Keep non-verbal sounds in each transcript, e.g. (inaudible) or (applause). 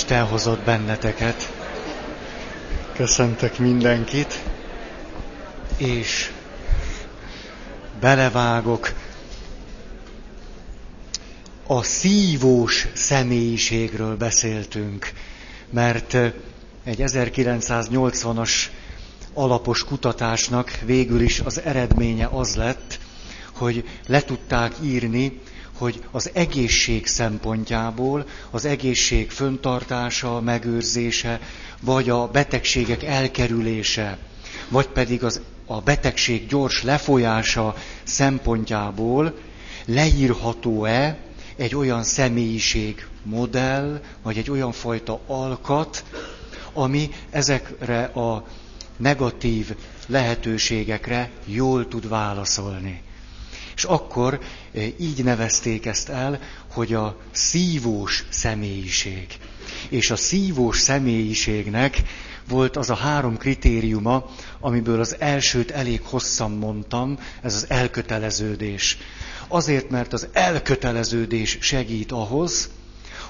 Isten hozott benneteket. Köszöntök mindenkit, és belevágok a szívós személyiségről beszéltünk, mert egy 1980-as alapos kutatásnak végül is az eredménye az lett, hogy le tudták írni, hogy az egészség szempontjából, az egészség föntartása, megőrzése, vagy a betegségek elkerülése, vagy pedig az, a betegség gyors lefolyása szempontjából leírható-e egy olyan személyiség modell, vagy egy olyan fajta alkat, ami ezekre a negatív lehetőségekre jól tud válaszolni. És akkor eh, így nevezték ezt el, hogy a szívós személyiség. És a szívós személyiségnek volt az a három kritériuma, amiből az elsőt elég hosszan mondtam, ez az elköteleződés. Azért, mert az elköteleződés segít ahhoz,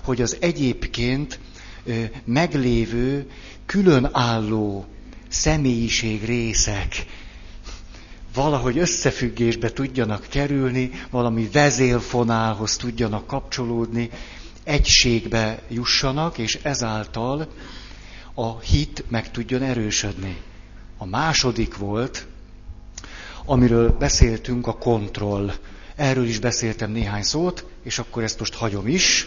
hogy az egyébként eh, meglévő, különálló személyiség részek valahogy összefüggésbe tudjanak kerülni, valami vezélfonálhoz tudjanak kapcsolódni, egységbe jussanak, és ezáltal a hit meg tudjon erősödni. A második volt, amiről beszéltünk, a kontroll. Erről is beszéltem néhány szót, és akkor ezt most hagyom is.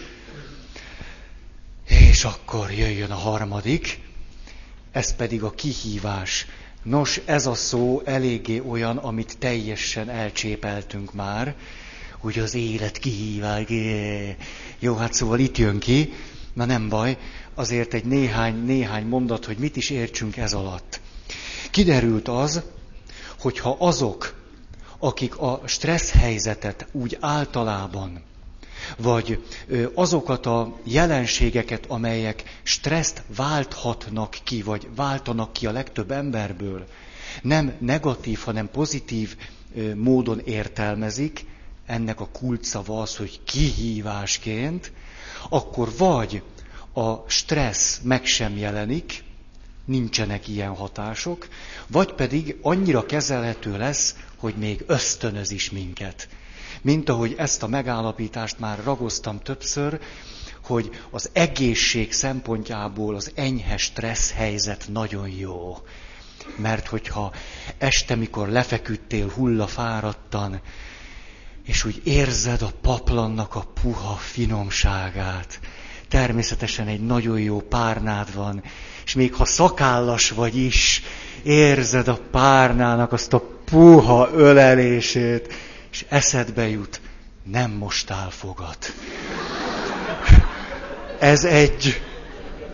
És akkor jöjjön a harmadik, ez pedig a kihívás. Nos, ez a szó eléggé olyan, amit teljesen elcsépeltünk már, hogy az élet kihívás. Jó, hát szóval itt jön ki, na nem baj, azért egy néhány, néhány mondat, hogy mit is értsünk ez alatt. Kiderült az, hogyha azok, akik a stressz helyzetet úgy általában vagy azokat a jelenségeket, amelyek stresszt válthatnak ki, vagy váltanak ki a legtöbb emberből, nem negatív, hanem pozitív módon értelmezik, ennek a kulcsszava az, hogy kihívásként, akkor vagy a stressz meg sem jelenik, nincsenek ilyen hatások, vagy pedig annyira kezelhető lesz, hogy még ösztönöz is minket mint ahogy ezt a megállapítást már ragoztam többször, hogy az egészség szempontjából az enyhe stressz helyzet nagyon jó. Mert hogyha este, mikor lefeküdtél hullafáradtan, és úgy érzed a paplannak a puha finomságát, természetesen egy nagyon jó párnád van, és még ha szakállas vagy is, érzed a párnának azt a puha ölelését, és eszedbe jut, nem mostál fogat. Ez egy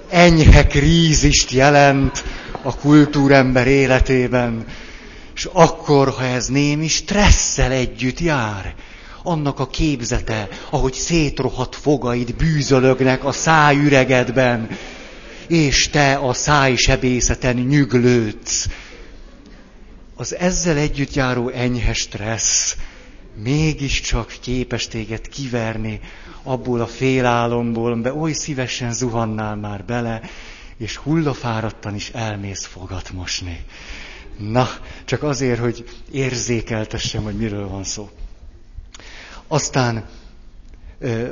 enyhe krízist jelent a kultúrember életében, és akkor, ha ez némi stresszel együtt jár, annak a képzete, ahogy szétrohadt fogaid bűzölögnek a szájüregedben, és te a szájsebészeten nyüglődsz. Az ezzel együtt járó enyhe stressz mégiscsak képes téged kiverni abból a félálomból, amiben oly szívesen zuhannál már bele, és hullafáradtan is elmész fogat mosni. Na, csak azért, hogy érzékeltessem, hogy miről van szó. Aztán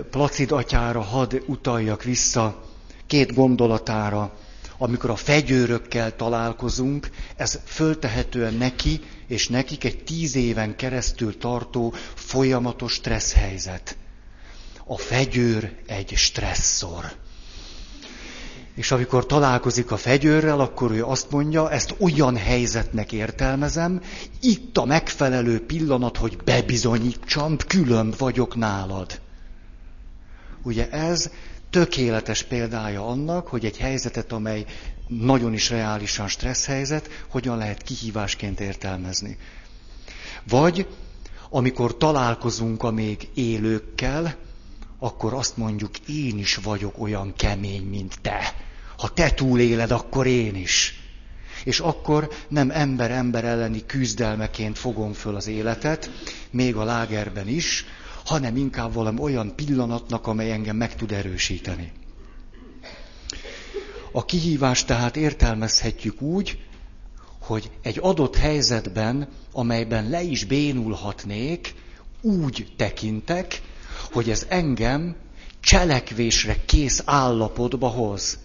Placid atyára hadd utaljak vissza két gondolatára, amikor a fegyőrökkel találkozunk, ez föltehetően neki és nekik egy tíz éven keresztül tartó folyamatos stressz helyzet. A fegyőr egy stresszor. És amikor találkozik a fegyőrrel, akkor ő azt mondja, ezt olyan helyzetnek értelmezem, itt a megfelelő pillanat, hogy bebizonyítsam, külön vagyok nálad. Ugye ez tökéletes példája annak, hogy egy helyzetet, amely nagyon is reálisan stressz helyzet, hogyan lehet kihívásként értelmezni. Vagy amikor találkozunk a még élőkkel, akkor azt mondjuk, én is vagyok olyan kemény, mint te. Ha te túléled, akkor én is. És akkor nem ember-ember elleni küzdelmeként fogom föl az életet, még a lágerben is, hanem inkább valami olyan pillanatnak, amely engem meg tud erősíteni. A kihívást tehát értelmezhetjük úgy, hogy egy adott helyzetben, amelyben le is bénulhatnék, úgy tekintek, hogy ez engem cselekvésre kész állapotba hoz.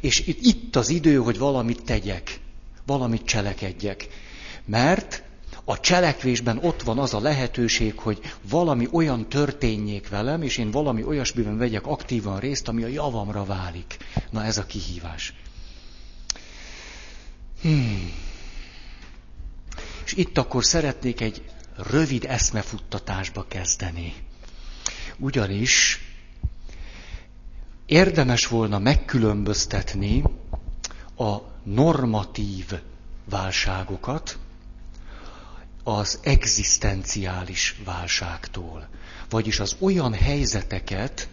És itt az idő, hogy valamit tegyek, valamit cselekedjek. Mert a cselekvésben ott van az a lehetőség, hogy valami olyan történjék velem, és én valami olyasmiben vegyek aktívan részt, ami a javamra válik. Na ez a kihívás. Hmm. És itt akkor szeretnék egy rövid eszmefuttatásba kezdeni. Ugyanis érdemes volna megkülönböztetni a normatív válságokat az egzisztenciális válságtól. Vagyis az olyan helyzeteket,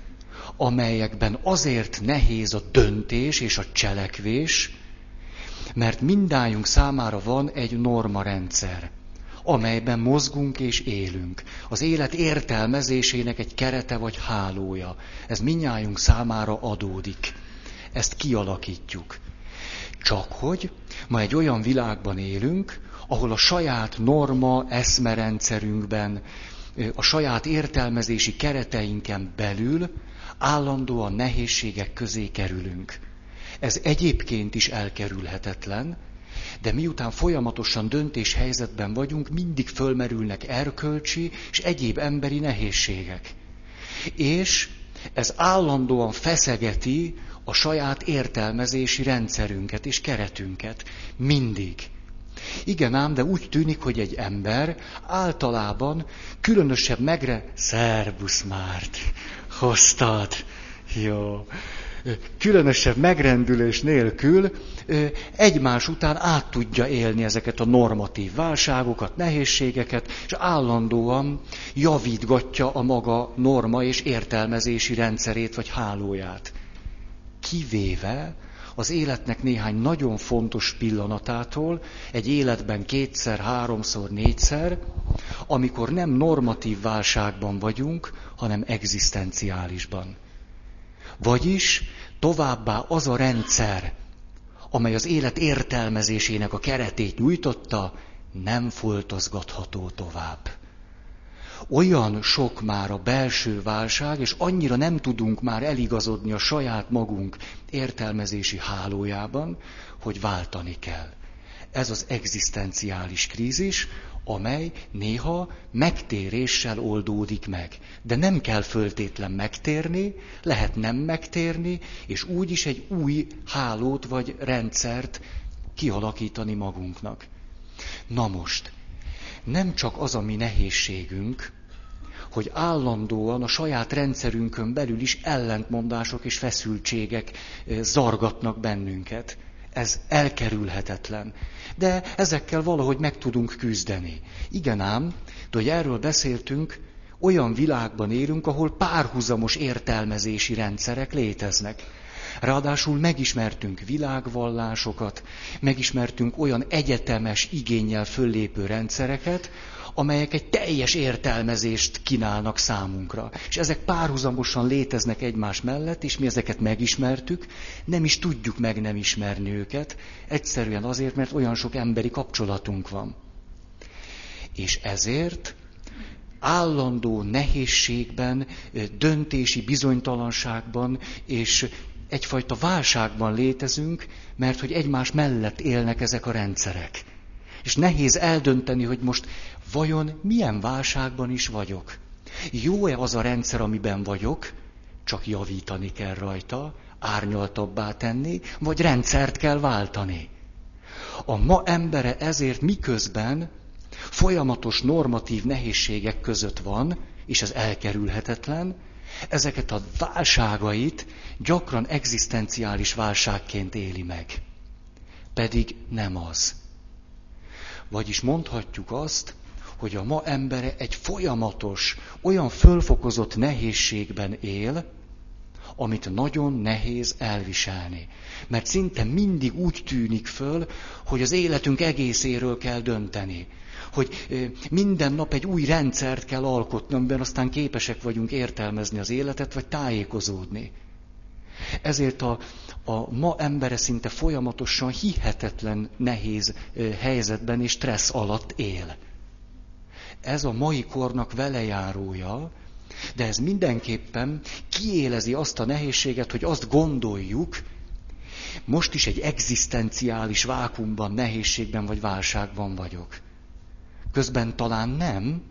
amelyekben azért nehéz a döntés és a cselekvés, mert mindájunk számára van egy normarendszer, amelyben mozgunk és élünk. Az élet értelmezésének egy kerete vagy hálója. Ez minnyájunk számára adódik. Ezt kialakítjuk. Csak hogy ma egy olyan világban élünk, ahol a saját norma eszmerendszerünkben, a saját értelmezési kereteinken belül állandóan nehézségek közé kerülünk. Ez egyébként is elkerülhetetlen, de miután folyamatosan döntéshelyzetben vagyunk, mindig fölmerülnek erkölcsi és egyéb emberi nehézségek. És ez állandóan feszegeti a saját értelmezési rendszerünket és keretünket. Mindig. Igen ám, de úgy tűnik, hogy egy ember általában különösebb megre... Szerbusz Márt, hoztad. Jó különösebb megrendülés nélkül egymás után át tudja élni ezeket a normatív válságokat, nehézségeket, és állandóan javítgatja a maga norma és értelmezési rendszerét vagy hálóját. Kivéve az életnek néhány nagyon fontos pillanatától, egy életben kétszer, háromszor, négyszer, amikor nem normatív válságban vagyunk, hanem egzisztenciálisban. Vagyis továbbá az a rendszer, amely az élet értelmezésének a keretét nyújtotta, nem foltozgatható tovább. Olyan sok már a belső válság, és annyira nem tudunk már eligazodni a saját magunk értelmezési hálójában, hogy váltani kell. Ez az egzisztenciális krízis, amely néha megtéréssel oldódik meg. De nem kell föltétlen megtérni, lehet nem megtérni, és úgy is egy új hálót vagy rendszert kialakítani magunknak. Na most, nem csak az a mi nehézségünk, hogy állandóan a saját rendszerünkön belül is ellentmondások és feszültségek eh, zargatnak bennünket. Ez elkerülhetetlen. De ezekkel valahogy meg tudunk küzdeni. Igen ám, de hogy erről beszéltünk, olyan világban élünk, ahol párhuzamos értelmezési rendszerek léteznek. Ráadásul megismertünk világvallásokat, megismertünk olyan egyetemes igényel föllépő rendszereket, amelyek egy teljes értelmezést kínálnak számunkra. És ezek párhuzamosan léteznek egymás mellett, és mi ezeket megismertük, nem is tudjuk meg nem ismerni őket, egyszerűen azért, mert olyan sok emberi kapcsolatunk van. És ezért állandó nehézségben, döntési bizonytalanságban és egyfajta válságban létezünk, mert hogy egymás mellett élnek ezek a rendszerek. És nehéz eldönteni, hogy most vajon milyen válságban is vagyok. Jó-e az a rendszer, amiben vagyok, csak javítani kell rajta, árnyaltabbá tenni, vagy rendszert kell váltani. A ma embere ezért miközben folyamatos normatív nehézségek között van, és ez elkerülhetetlen, ezeket a válságait gyakran egzisztenciális válságként éli meg. Pedig nem az. Vagyis mondhatjuk azt, hogy a ma embere egy folyamatos, olyan fölfokozott nehézségben él, amit nagyon nehéz elviselni. Mert szinte mindig úgy tűnik föl, hogy az életünk egészéről kell dönteni. Hogy minden nap egy új rendszert kell alkotni, amiben aztán képesek vagyunk értelmezni az életet, vagy tájékozódni. Ezért a, a ma embere szinte folyamatosan hihetetlen nehéz helyzetben és stressz alatt él. Ez a mai kornak velejárója, de ez mindenképpen kiélezi azt a nehézséget, hogy azt gondoljuk, most is egy egzisztenciális vákumban, nehézségben vagy válságban vagyok. Közben talán nem,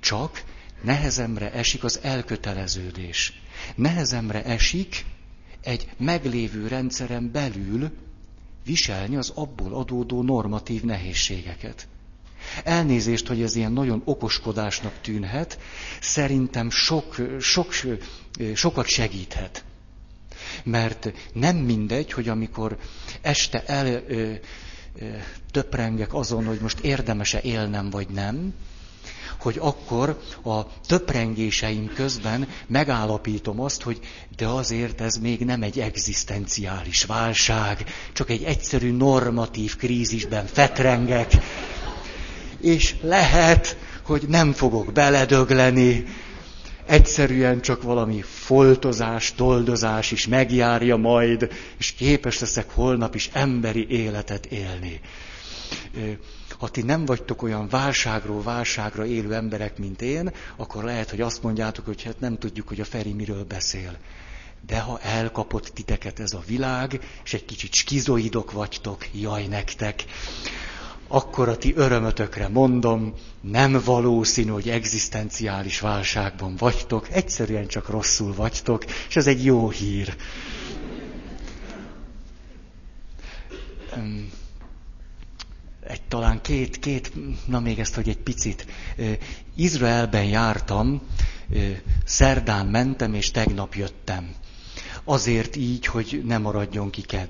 csak nehezemre esik az elköteleződés. Nehezemre esik egy meglévő rendszeren belül viselni az abból adódó normatív nehézségeket. Elnézést, hogy ez ilyen nagyon okoskodásnak tűnhet, szerintem sok, sok, sokat segíthet. Mert nem mindegy, hogy amikor este el töprengek azon, hogy most érdemese élnem vagy nem, hogy akkor a töprengéseim közben megállapítom azt, hogy de azért ez még nem egy egzisztenciális válság, csak egy egyszerű normatív krízisben fetrengek, és lehet, hogy nem fogok beledögleni, egyszerűen csak valami foltozás, toldozás is megjárja majd, és képes leszek holnap is emberi életet élni. Ha ti nem vagytok olyan válságról válságra élő emberek, mint én, akkor lehet, hogy azt mondjátok, hogy hát nem tudjuk, hogy a Feri miről beszél. De ha elkapott titeket ez a világ, és egy kicsit skizoidok vagytok, jaj nektek, akkor a ti örömötökre mondom, nem valószínű, hogy egzisztenciális válságban vagytok, egyszerűen csak rosszul vagytok, és ez egy jó hír. Egy talán két, két, na még ezt, hogy egy picit. Izraelben jártam, szerdán mentem, és tegnap jöttem. Azért így, hogy ne maradjon ki kedd.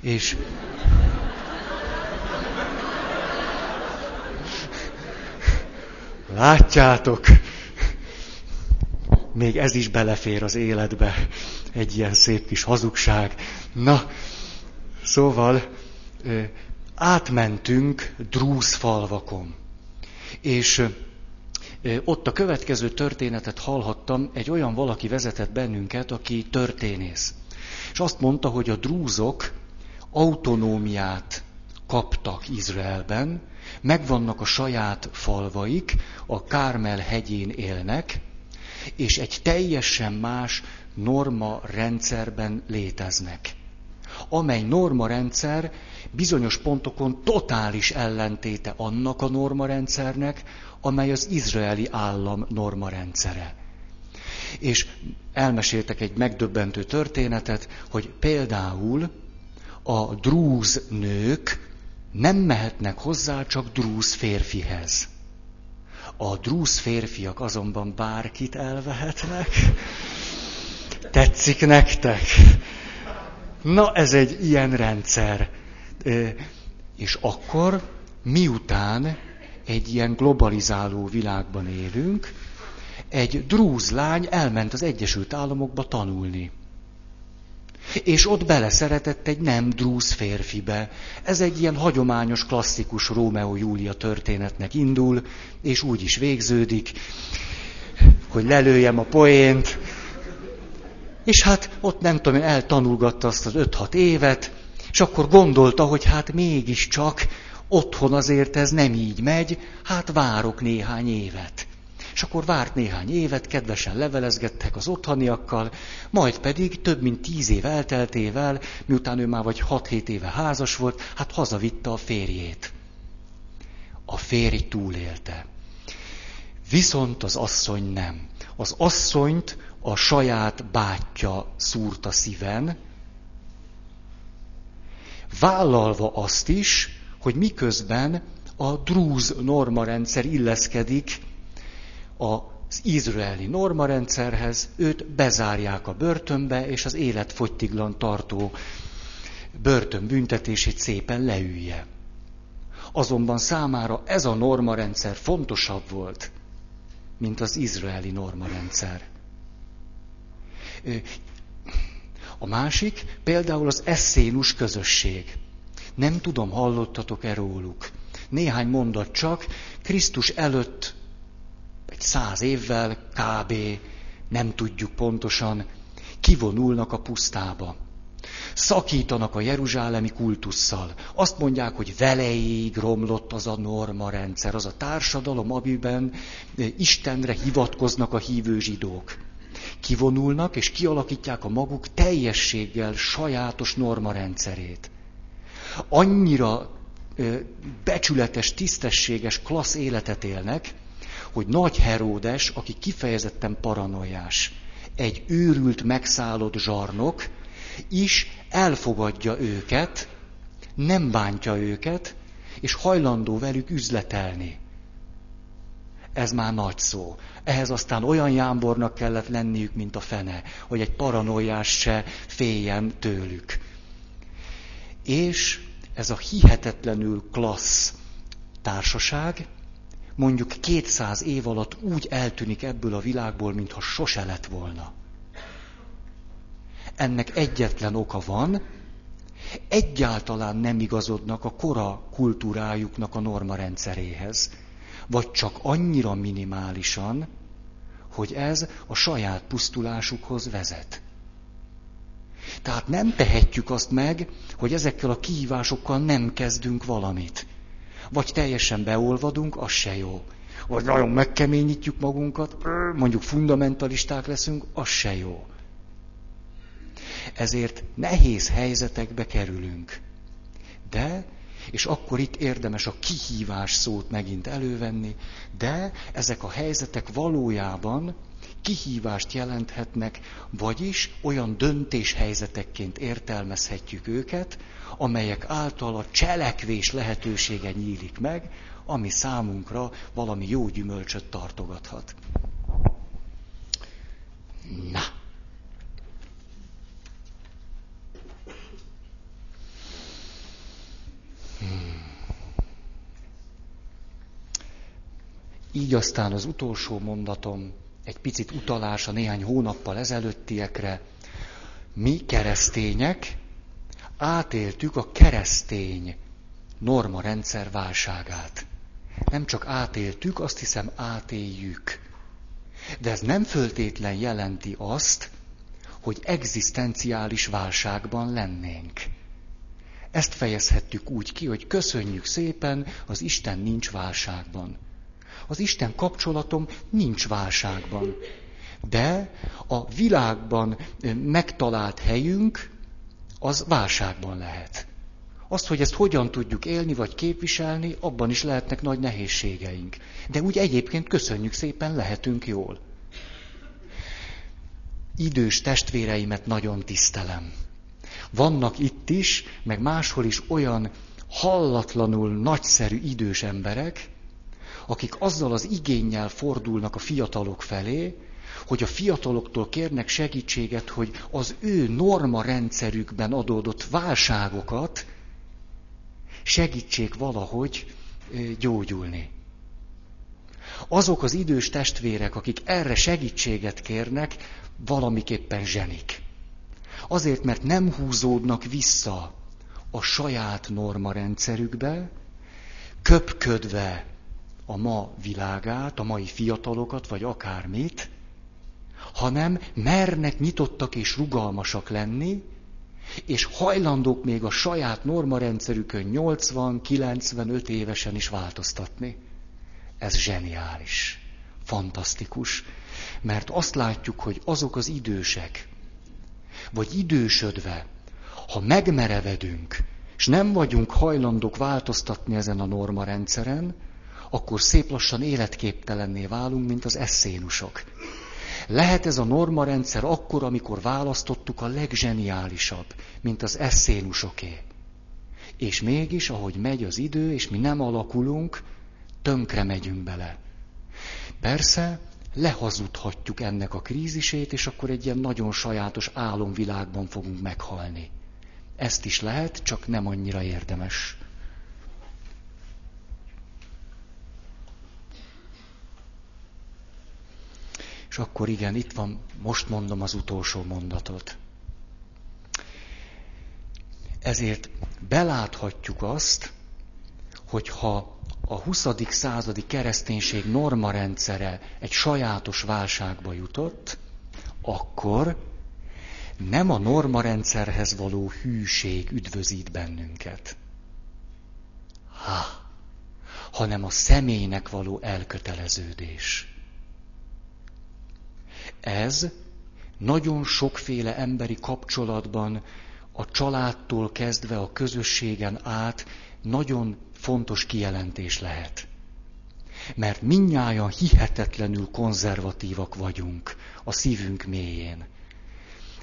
És Látjátok, még ez is belefér az életbe, egy ilyen szép kis hazugság. Na, szóval átmentünk Drúz falvakon. És ott a következő történetet hallhattam, egy olyan valaki vezetett bennünket, aki történész. És azt mondta, hogy a drúzok autonómiát kaptak Izraelben, megvannak a saját falvaik, a Kármel hegyén élnek, és egy teljesen más norma rendszerben léteznek. Amely norma rendszer bizonyos pontokon totális ellentéte annak a norma rendszernek, amely az izraeli állam norma rendszere. És elmeséltek egy megdöbbentő történetet, hogy például a drúz nők nem mehetnek hozzá csak drúz férfihez. A drúz férfiak azonban bárkit elvehetnek. Tetszik nektek? Na, ez egy ilyen rendszer. És akkor, miután egy ilyen globalizáló világban élünk, egy drúz lány elment az Egyesült Államokba tanulni. És ott beleszeretett egy nem drúz férfibe. Ez egy ilyen hagyományos, klasszikus Rómeó-Júlia történetnek indul, és úgy is végződik, hogy lelőjem a poént. És hát ott nem tudom, eltanulgatta azt az 5-6 évet, és akkor gondolta, hogy hát mégiscsak otthon azért ez nem így megy, hát várok néhány évet és akkor várt néhány évet, kedvesen levelezgettek az otthoniakkal, majd pedig több mint tíz év elteltével, miután ő már vagy hat-hét éve házas volt, hát hazavitte a férjét. A férj túlélte. Viszont az asszony nem. Az asszonyt a saját bátyja szúrta szíven, vállalva azt is, hogy miközben a drúz normarendszer illeszkedik az izraeli normarendszerhez, őt bezárják a börtönbe, és az életfogytiglan tartó börtönbüntetését szépen leülje. Azonban számára ez a normarendszer fontosabb volt, mint az izraeli normarendszer. A másik például az eszénus közösség. Nem tudom, hallottatok-e róluk. Néhány mondat csak, Krisztus előtt egy száz évvel kb. nem tudjuk pontosan, kivonulnak a pusztába. Szakítanak a jeruzsálemi kultusszal. Azt mondják, hogy veleig romlott az a norma rendszer, az a társadalom, amiben Istenre hivatkoznak a hívő zsidók. Kivonulnak és kialakítják a maguk teljességgel sajátos norma rendszerét. Annyira becsületes, tisztességes, klassz életet élnek, hogy nagy Heródes, aki kifejezetten paranoiás, egy őrült, megszállott zsarnok, is elfogadja őket, nem bántja őket, és hajlandó velük üzletelni. Ez már nagy szó. Ehhez aztán olyan jámbornak kellett lenniük, mint a fene, hogy egy paranoiás se féljen tőlük. És ez a hihetetlenül klassz társaság mondjuk 200 év alatt úgy eltűnik ebből a világból, mintha sose lett volna. Ennek egyetlen oka van, egyáltalán nem igazodnak a kora kultúrájuknak a norma rendszeréhez, vagy csak annyira minimálisan, hogy ez a saját pusztulásukhoz vezet. Tehát nem tehetjük azt meg, hogy ezekkel a kihívásokkal nem kezdünk valamit. Vagy teljesen beolvadunk, az se jó. Vagy nagyon megkeményítjük magunkat, mondjuk fundamentalisták leszünk, az se jó. Ezért nehéz helyzetekbe kerülünk. De, és akkor itt érdemes a kihívás szót megint elővenni, de ezek a helyzetek valójában kihívást jelenthetnek, vagyis olyan döntéshelyzetekként értelmezhetjük őket, amelyek által a cselekvés lehetősége nyílik meg, ami számunkra valami jó gyümölcsöt tartogathat. Na. Hmm. Így aztán az utolsó mondatom, egy picit utalás a néhány hónappal ezelőttiekre. Mi keresztények átéltük a keresztény norma rendszer válságát. Nem csak átéltük, azt hiszem átéljük. De ez nem föltétlen jelenti azt, hogy egzisztenciális válságban lennénk. Ezt fejezhettük úgy ki, hogy köszönjük szépen, az Isten nincs válságban. Az Isten kapcsolatom nincs válságban. De a világban megtalált helyünk az válságban lehet. Azt, hogy ezt hogyan tudjuk élni vagy képviselni, abban is lehetnek nagy nehézségeink. De úgy egyébként köszönjük szépen, lehetünk jól. Idős testvéreimet nagyon tisztelem. Vannak itt is, meg máshol is olyan hallatlanul nagyszerű idős emberek, akik azzal az igényel fordulnak a fiatalok felé, hogy a fiataloktól kérnek segítséget, hogy az ő norma rendszerükben adódott válságokat segítsék valahogy gyógyulni. Azok az idős testvérek, akik erre segítséget kérnek, valamiképpen zsenik. Azért, mert nem húzódnak vissza a saját norma rendszerükbe, köpködve a ma világát, a mai fiatalokat, vagy akármit, hanem mernek nyitottak és rugalmasak lenni, és hajlandók még a saját normarendszerükön 80-95 évesen is változtatni. Ez zseniális, fantasztikus, mert azt látjuk, hogy azok az idősek, vagy idősödve, ha megmerevedünk, és nem vagyunk hajlandók változtatni ezen a normarendszeren, akkor szép lassan életképtelenné válunk, mint az eszénusok. Lehet ez a normarendszer akkor, amikor választottuk a legzseniálisabb, mint az eszénusoké. És mégis, ahogy megy az idő, és mi nem alakulunk, tönkre megyünk bele. Persze, lehazudhatjuk ennek a krízisét, és akkor egy ilyen nagyon sajátos álomvilágban fogunk meghalni. Ezt is lehet, csak nem annyira érdemes. És akkor igen, itt van, most mondom az utolsó mondatot. Ezért beláthatjuk azt, hogy ha a 20. századi kereszténység normarendszere egy sajátos válságba jutott, akkor Nem a normarendszerhez való hűség üdvözít bennünket. Ha, hanem a személynek való elköteleződés. Ez nagyon sokféle emberi kapcsolatban, a családtól kezdve a közösségen át nagyon fontos kijelentés lehet. Mert minnyáján hihetetlenül konzervatívak vagyunk a szívünk mélyén.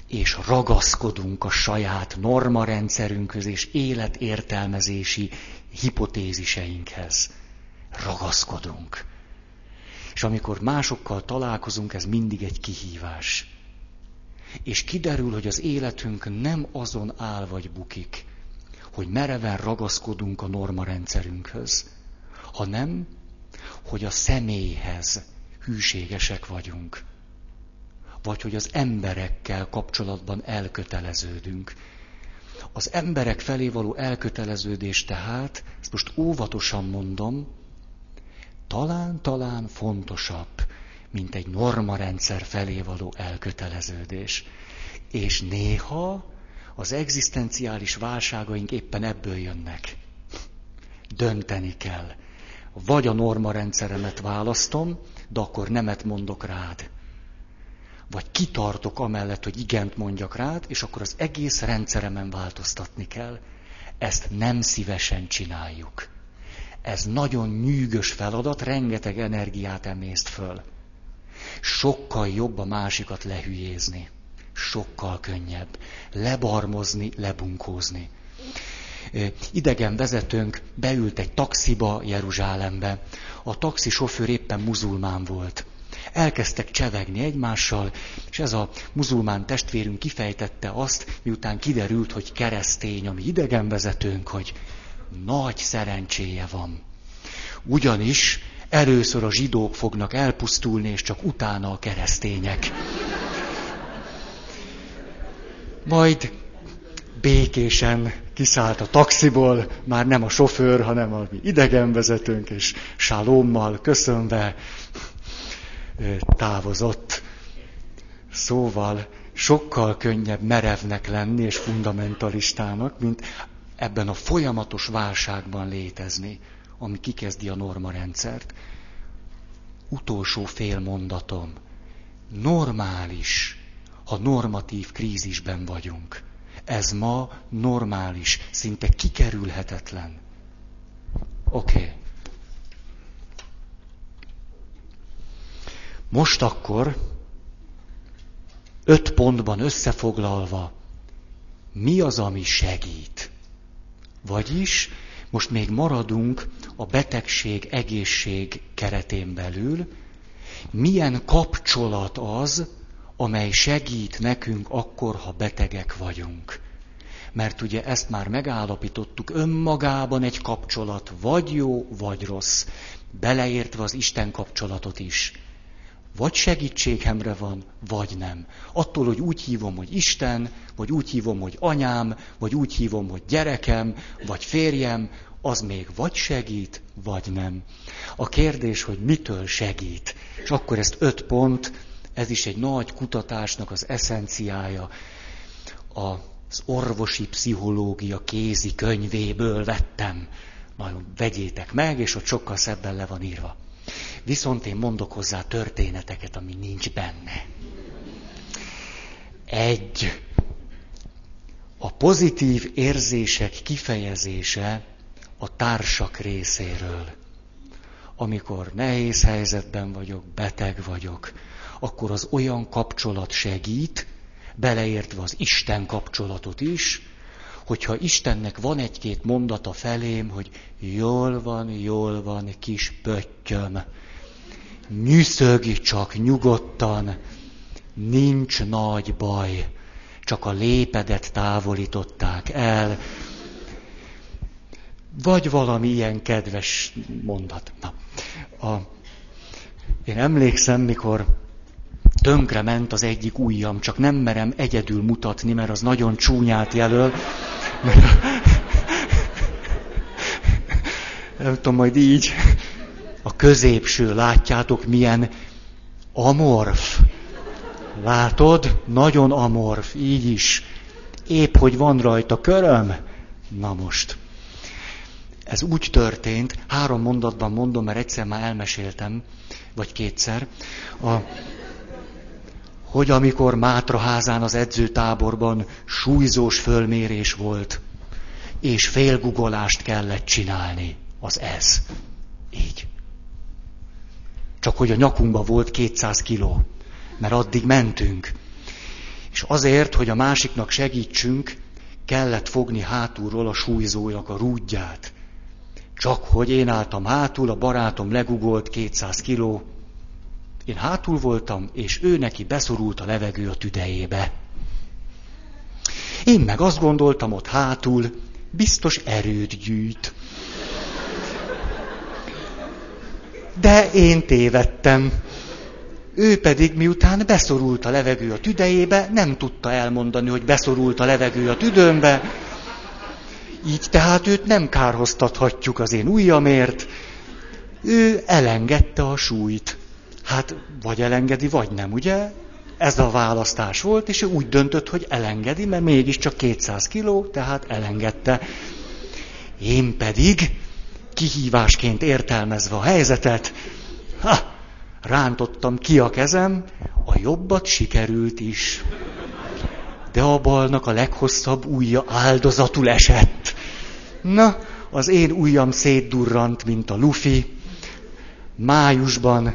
És ragaszkodunk a saját normarendszerünkhöz és életértelmezési hipotéziseinkhez. Ragaszkodunk. És amikor másokkal találkozunk, ez mindig egy kihívás. És kiderül, hogy az életünk nem azon áll vagy bukik, hogy mereven ragaszkodunk a normarendszerünkhöz, hanem, hogy a személyhez hűségesek vagyunk. Vagy hogy az emberekkel kapcsolatban elköteleződünk. Az emberek felé való elköteleződés tehát, ezt most óvatosan mondom, talán-talán fontosabb, mint egy normarendszer felé való elköteleződés. És néha az egzisztenciális válságaink éppen ebből jönnek. Dönteni kell. Vagy a normarendszeremet választom, de akkor nemet mondok rád. Vagy kitartok amellett, hogy igent mondjak rád, és akkor az egész rendszeremen változtatni kell. Ezt nem szívesen csináljuk. Ez nagyon nyűgös feladat, rengeteg energiát emészt föl. Sokkal jobb a másikat lehülyézni. Sokkal könnyebb. Lebarmozni, lebunkózni. Idegen vezetőnk beült egy taxiba Jeruzsálembe. A taxi sofőr éppen muzulmán volt. Elkezdtek csevegni egymással, és ez a muzulmán testvérünk kifejtette azt, miután kiderült, hogy keresztény, ami idegenvezetőnk, hogy nagy szerencséje van. Ugyanis először a zsidók fognak elpusztulni, és csak utána a keresztények. Majd békésen kiszállt a taxiból, már nem a sofőr, hanem a idegenvezetőnk, és sálommal köszönve távozott. Szóval sokkal könnyebb merevnek lenni és fundamentalistának, mint ebben a folyamatos válságban létezni, ami kikezdi a normarendszert. Utolsó fél mondatom. Normális, ha normatív krízisben vagyunk. Ez ma normális, szinte kikerülhetetlen. Oké. Okay. Most akkor öt pontban összefoglalva, mi az, ami segít? Vagyis most még maradunk a betegség, egészség keretén belül, milyen kapcsolat az, amely segít nekünk akkor, ha betegek vagyunk. Mert ugye ezt már megállapítottuk, önmagában egy kapcsolat vagy jó, vagy rossz, beleértve az Isten kapcsolatot is. Vagy segítségemre van, vagy nem. Attól, hogy úgy hívom, hogy Isten, vagy úgy hívom, hogy anyám, vagy úgy hívom, hogy gyerekem, vagy férjem, az még vagy segít, vagy nem. A kérdés, hogy mitől segít. És akkor ezt öt pont, ez is egy nagy kutatásnak az eszenciája. Az orvosi pszichológia kézi könyvéből vettem. Nagyon vegyétek meg, és ott sokkal szebben le van írva. Viszont én mondok hozzá történeteket, ami nincs benne. Egy. A pozitív érzések kifejezése a társak részéről. Amikor nehéz helyzetben vagyok, beteg vagyok, akkor az olyan kapcsolat segít, beleértve az Isten kapcsolatot is, hogyha Istennek van egy-két mondata felém, hogy jól van, jól van, kis pöttyöm, nyűszög csak nyugodtan, nincs nagy baj, csak a lépedet távolították el, vagy valami ilyen kedves mondat. Na, a, én emlékszem, mikor tönkre ment az egyik ujjam, csak nem merem egyedül mutatni, mert az nagyon csúnyát jelöl. (laughs) Nem tudom, majd így. A középső, látjátok, milyen amorf. Látod? Nagyon amorf, így is. Épp, hogy van rajta köröm. Na most. Ez úgy történt, három mondatban mondom, mert egyszer már elmeséltem, vagy kétszer, a, hogy amikor Mátraházán az edzőtáborban súlyzós fölmérés volt, és félgugolást kellett csinálni, az ez. Így. Csak hogy a nyakunkba volt 200 kiló, mert addig mentünk. És azért, hogy a másiknak segítsünk, kellett fogni hátulról a súlyzónak a rúdját. Csak hogy én álltam hátul, a barátom legugolt 200 kiló, én hátul voltam, és ő neki beszorult a levegő a tüdejébe. Én meg azt gondoltam ott hátul, biztos erőt gyűjt. De én tévedtem. Ő pedig miután beszorult a levegő a tüdejébe, nem tudta elmondani, hogy beszorult a levegő a tüdőmbe. Így tehát őt nem kárhoztathatjuk az én ujjamért. Ő elengedte a súlyt. Hát vagy elengedi, vagy nem, ugye? Ez a választás volt, és ő úgy döntött, hogy elengedi, mert mégiscsak 200 kiló, tehát elengedte. Én pedig, kihívásként értelmezve a helyzetet, ha, rántottam ki a kezem, a jobbat sikerült is. De a balnak a leghosszabb ujja áldozatul esett. Na, az én ujjam szétdurrant, mint a lufi. Májusban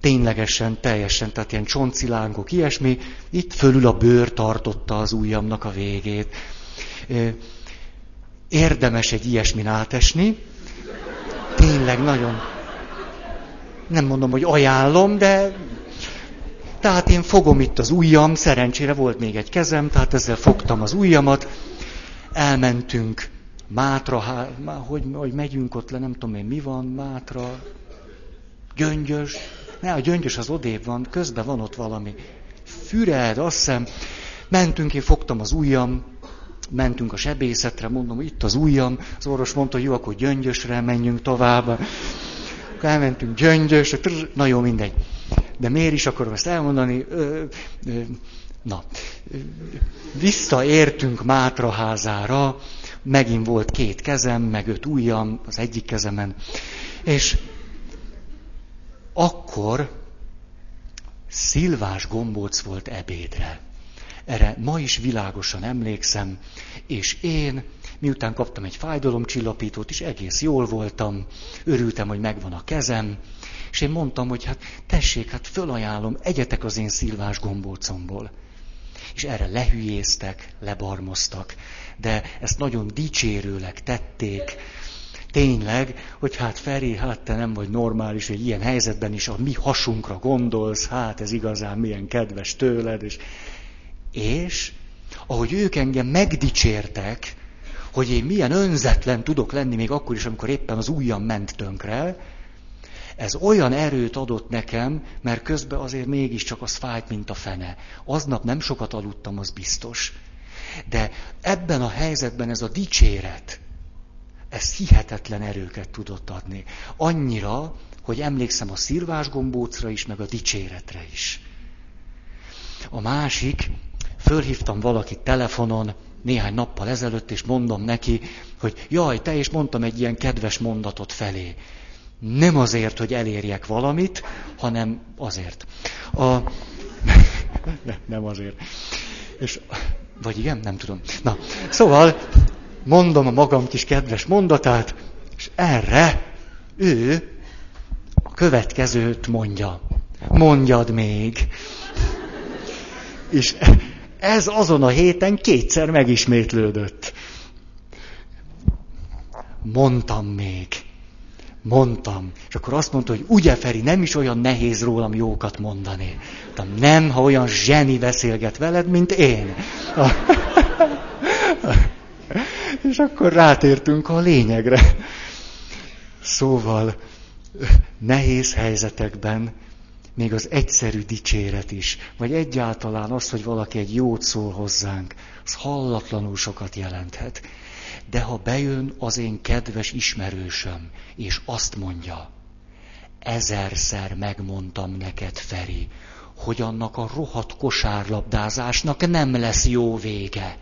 ténylegesen, teljesen, tehát ilyen csoncilángok, ilyesmi, itt fölül a bőr tartotta az ujjamnak a végét. Érdemes egy ilyesmin átesni, tényleg nagyon, nem mondom, hogy ajánlom, de tehát én fogom itt az ujjam, szerencsére volt még egy kezem, tehát ezzel fogtam az ujjamat, elmentünk Mátra, hogy, hogy megyünk ott le, nem tudom én mi van, Mátra, Gyöngyös, ne, a gyöngyös az odébb van, közben van ott valami. Füred, azt hiszem, mentünk, én fogtam az ujjam, mentünk a sebészetre, mondom, hogy itt az ujjam, az orvos mondta, hogy jó, akkor gyöngyösre menjünk tovább. Akkor elmentünk gyöngyös, na jó, mindegy. De miért is akarom ezt elmondani? Ö, ö, na, visszaértünk Mátraházára, megint volt két kezem, meg öt ujjam az egyik kezemen, és akkor szilvás gombóc volt ebédre. Erre ma is világosan emlékszem, és én, miután kaptam egy fájdalomcsillapítót, és egész jól voltam, örültem, hogy megvan a kezem, és én mondtam, hogy hát tessék, hát fölajánlom, egyetek az én szilvás gombócomból. És erre lehülyéztek, lebarmoztak, de ezt nagyon dicsérőleg tették, tényleg, hogy hát Feri, hát te nem vagy normális, hogy ilyen helyzetben is a mi hasunkra gondolsz, hát ez igazán milyen kedves tőled, és, és ahogy ők engem megdicsértek, hogy én milyen önzetlen tudok lenni még akkor is, amikor éppen az ujjam ment tönkre, ez olyan erőt adott nekem, mert közben azért mégiscsak az fájt, mint a fene. Aznap nem sokat aludtam, az biztos. De ebben a helyzetben ez a dicséret, ez hihetetlen erőket tudott adni. Annyira, hogy emlékszem a szilvásgombócra is, meg a dicséretre is. A másik, fölhívtam valakit telefonon néhány nappal ezelőtt, és mondom neki, hogy jaj, te is mondtam egy ilyen kedves mondatot felé. Nem azért, hogy elérjek valamit, hanem azért. A... (laughs) ne, nem azért. És, vagy igen, nem tudom. Na, szóval mondom a magam kis kedves mondatát, és erre ő a következőt mondja. Mondjad még. És ez azon a héten kétszer megismétlődött. Mondtam még. Mondtam. És akkor azt mondta, hogy ugye Feri, nem is olyan nehéz rólam jókat mondani. Nem, ha olyan zseni beszélget veled, mint én. És akkor rátértünk a lényegre. Szóval nehéz helyzetekben még az egyszerű dicséret is, vagy egyáltalán az, hogy valaki egy jót szól hozzánk, az hallatlanul sokat jelenthet. De ha bejön az én kedves ismerősöm, és azt mondja, ezerszer megmondtam neked, Feri, hogy annak a rohadt kosárlabdázásnak nem lesz jó vége.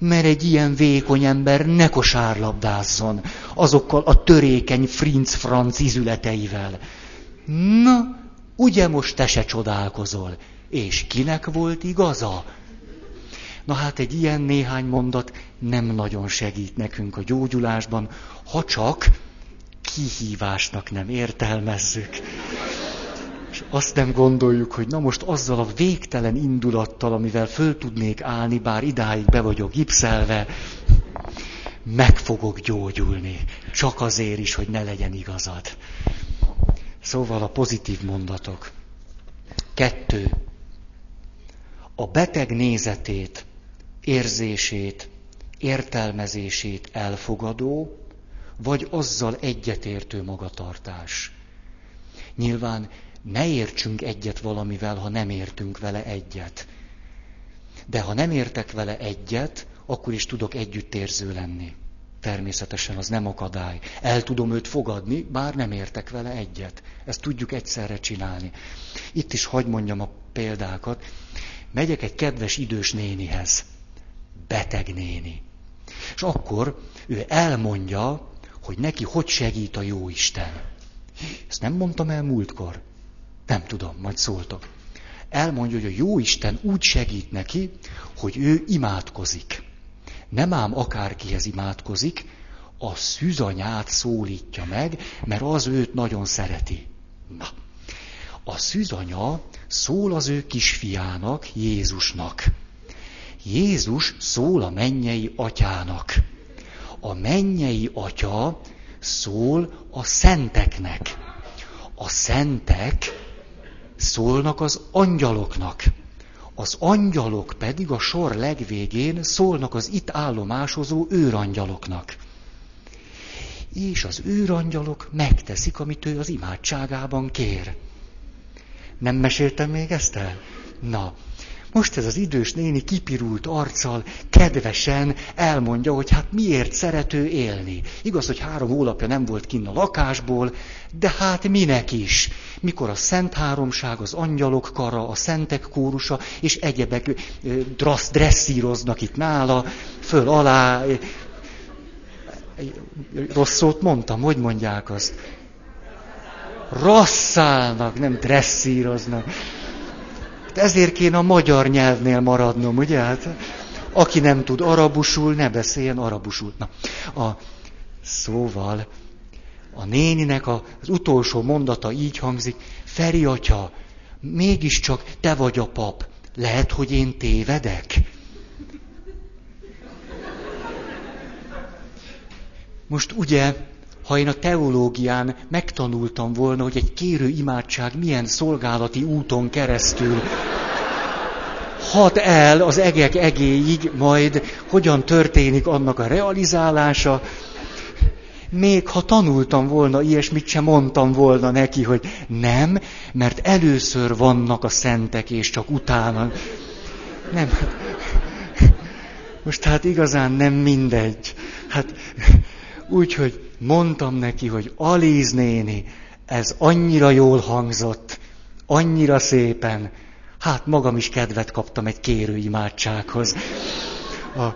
Mert egy ilyen vékony ember ne kosárlabdázzon azokkal a törékeny frinc-franc izületeivel. Na, ugye most te se csodálkozol? És kinek volt igaza? Na hát egy ilyen néhány mondat nem nagyon segít nekünk a gyógyulásban, ha csak kihívásnak nem értelmezzük. És azt nem gondoljuk, hogy na most azzal a végtelen indulattal, amivel föl tudnék állni, bár idáig be vagyok gipszelve, meg fogok gyógyulni. Csak azért is, hogy ne legyen igazad. Szóval a pozitív mondatok. Kettő. A beteg nézetét, érzését, értelmezését elfogadó, vagy azzal egyetértő magatartás. Nyilván ne értsünk egyet valamivel, ha nem értünk vele egyet. De ha nem értek vele egyet, akkor is tudok együttérző lenni. Természetesen az nem akadály. El tudom őt fogadni, bár nem értek vele egyet. Ezt tudjuk egyszerre csinálni. Itt is hagy mondjam a példákat. Megyek egy kedves idős nénihez. Beteg néni. És akkor ő elmondja, hogy neki hogy segít a jó Isten. Ezt nem mondtam el múltkor. Nem tudom, majd szóltok. Elmondja, hogy a jó Isten úgy segít neki, hogy ő imádkozik. Nem ám akárkihez imádkozik, a szűzanyát szólítja meg, mert az őt nagyon szereti. Na, a szűzanya szól az ő kisfiának, Jézusnak. Jézus szól a mennyei atyának. A mennyei atya szól a szenteknek. A szentek szólnak az angyaloknak. Az angyalok pedig a sor legvégén szólnak az itt állomásozó őrangyaloknak. És az őrangyalok megteszik, amit ő az imádságában kér. Nem meséltem még ezt el? Na, most ez az idős néni kipirult arccal, kedvesen elmondja, hogy hát miért szerető élni. Igaz, hogy három hónapja nem volt kinn a lakásból, de hát minek is. Mikor a Szent Háromság, az angyalok kara, a szentek kórusa és egyebek drassz, dresszíroznak itt nála, föl alá. Rossz szót mondtam, hogy mondják azt? Rasszálnak, nem dresszíroznak. Ezért kéne a magyar nyelvnél maradnom, ugye? Hát, aki nem tud arabusul, ne beszéljen arabusul. Na, a, szóval a néninek az utolsó mondata így hangzik, Feri atya, mégiscsak te vagy a pap, lehet, hogy én tévedek? Most ugye ha én a teológián megtanultam volna, hogy egy kérő imádság milyen szolgálati úton keresztül hat el az egek egéig, majd hogyan történik annak a realizálása, még ha tanultam volna ilyesmit, sem mondtam volna neki, hogy nem, mert először vannak a szentek, és csak utána. Nem. Most hát igazán nem mindegy. Hát Úgyhogy mondtam neki, hogy Alíz néni, ez annyira jól hangzott, annyira szépen, hát magam is kedvet kaptam egy kérő imádsághoz. A...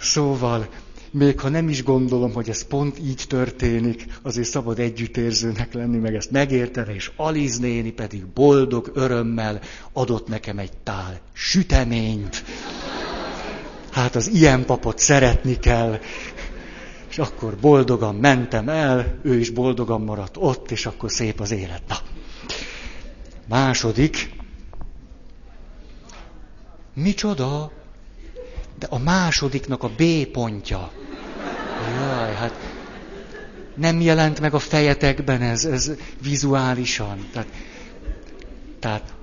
Szóval, még ha nem is gondolom, hogy ez pont így történik, azért szabad együttérzőnek lenni, meg ezt megérteni, és Aliz néni pedig boldog örömmel adott nekem egy tál süteményt. Hát az ilyen papot szeretni kell, és akkor boldogan mentem el, ő is boldogan maradt ott, és akkor szép az élet. Na. Második. Micsoda? De a másodiknak a B pontja. Jaj, hát nem jelent meg a fejetekben ez, ez vizuálisan. Tehát, tehát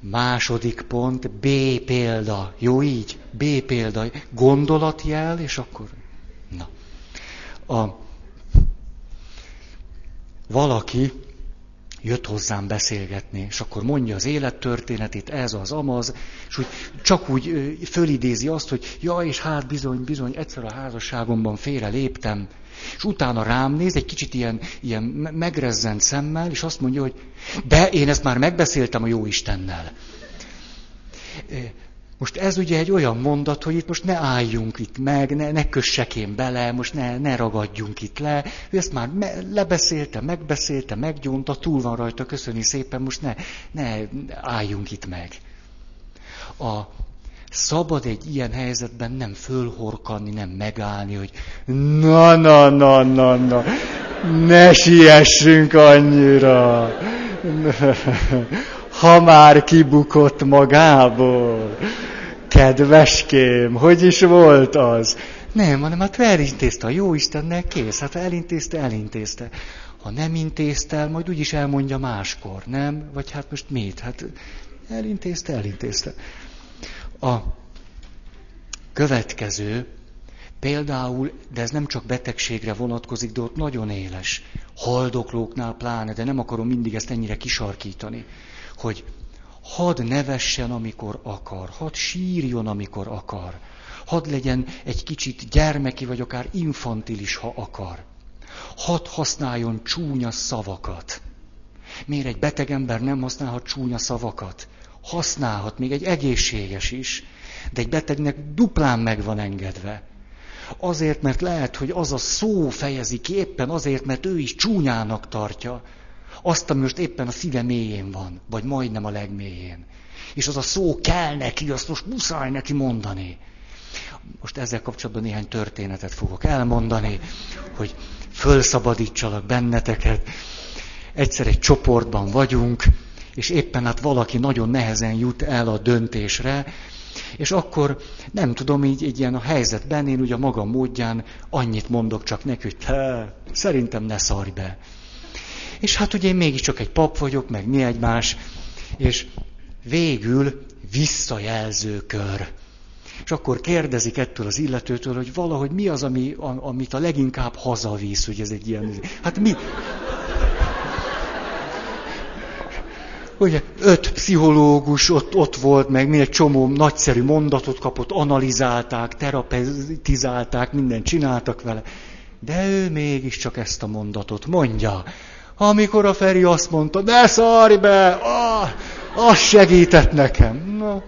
második pont, B példa. Jó így? B példa. Gondolatjel, és akkor... A valaki jött hozzám beszélgetni, és akkor mondja az élettörténetét, ez az amaz, és úgy, csak úgy fölidézi azt, hogy ja, és hát bizony, bizony, egyszer a házasságomban félre léptem, és utána rám néz, egy kicsit ilyen, ilyen megrezzent szemmel, és azt mondja, hogy de én ezt már megbeszéltem a jó Istennel. Most ez ugye egy olyan mondat, hogy itt most ne álljunk itt meg, ne, ne kössek én bele, most ne, ne ragadjunk itt le. Ő ezt már me, lebeszélte, megbeszélte, meggyónta, túl van rajta, köszöni szépen, most ne, ne álljunk itt meg. A, szabad egy ilyen helyzetben nem fölhorkanni, nem megállni, hogy na, na, na, na, na, ne siessünk annyira. Ha már kibukott magából. Kedveském, hogy is volt az? Nem, hanem hát elintézte a jó Istennel, kész. Hát elintézte, elintézte. Ha nem intézte el, majd úgyis elmondja máskor, nem? Vagy hát most mit? Hát elintézte, elintézte. A következő, például, de ez nem csak betegségre vonatkozik, de ott nagyon éles, haldoklóknál pláne, de nem akarom mindig ezt ennyire kisarkítani, hogy hadd nevessen, amikor akar, hadd sírjon, amikor akar, hadd legyen egy kicsit gyermeki, vagy akár infantilis, ha akar. Hadd használjon csúnya szavakat. Miért egy beteg ember nem használhat csúnya szavakat? használhat, még egy egészséges is, de egy betegnek duplán meg van engedve. Azért, mert lehet, hogy az a szó fejezi ki éppen azért, mert ő is csúnyának tartja azt, ami most éppen a szíve mélyén van, vagy majdnem a legmélyén. És az a szó kell neki, azt most muszáj neki mondani. Most ezzel kapcsolatban néhány történetet fogok elmondani, hogy fölszabadítsalak benneteket. Egyszer egy csoportban vagyunk, és éppen hát valaki nagyon nehezen jut el a döntésre, és akkor nem tudom, így, így ilyen a helyzetben én ugye a maga módján annyit mondok csak neki, hogy te, szerintem ne szarj be. És hát ugye én mégiscsak egy pap vagyok, meg mi egymás, és végül visszajelző kör. És akkor kérdezik ettől az illetőtől, hogy valahogy mi az, ami, amit a leginkább hazavisz, hogy ez egy ilyen... Hát mi, Ugye öt pszichológus ott, ott volt, meg egy csomó nagyszerű mondatot kapott, analizálták, terapeutizálták, mindent csináltak vele. De ő mégiscsak ezt a mondatot mondja. Amikor a Feri azt mondta, ne szarj be, ah, az segített nekem. Na,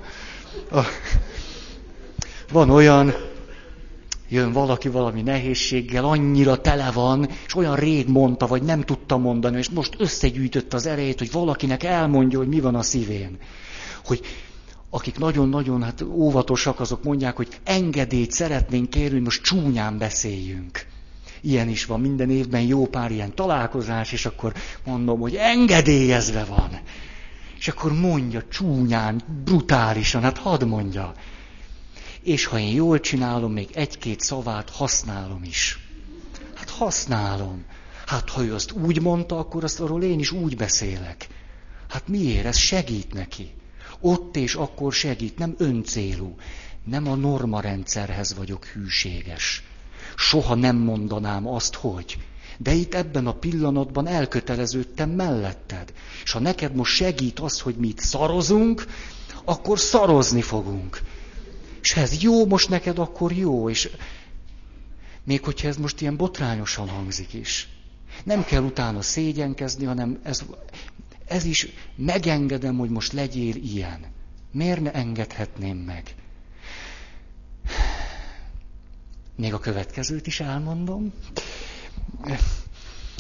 ah. Van olyan, jön valaki valami nehézséggel, annyira tele van, és olyan rég mondta, vagy nem tudta mondani, és most összegyűjtött az erejét, hogy valakinek elmondja, hogy mi van a szívén. Hogy akik nagyon-nagyon hát óvatosak, azok mondják, hogy engedélyt szeretnénk kérni, hogy most csúnyán beszéljünk. Ilyen is van, minden évben jó pár ilyen találkozás, és akkor mondom, hogy engedélyezve van. És akkor mondja csúnyán, brutálisan, hát hadd mondja és ha én jól csinálom, még egy-két szavát használom is. Hát használom. Hát ha ő azt úgy mondta, akkor azt arról én is úgy beszélek. Hát miért? Ez segít neki. Ott és akkor segít, nem öncélú. Nem a normarendszerhez vagyok hűséges. Soha nem mondanám azt, hogy. De itt ebben a pillanatban elköteleződtem melletted. És ha neked most segít az, hogy mi itt szarozunk, akkor szarozni fogunk. És ez jó most neked, akkor jó. És még hogyha ez most ilyen botrányosan hangzik is. Nem kell utána szégyenkezni, hanem ez, ez is megengedem, hogy most legyél ilyen. Miért ne engedhetném meg? Még a következőt is elmondom.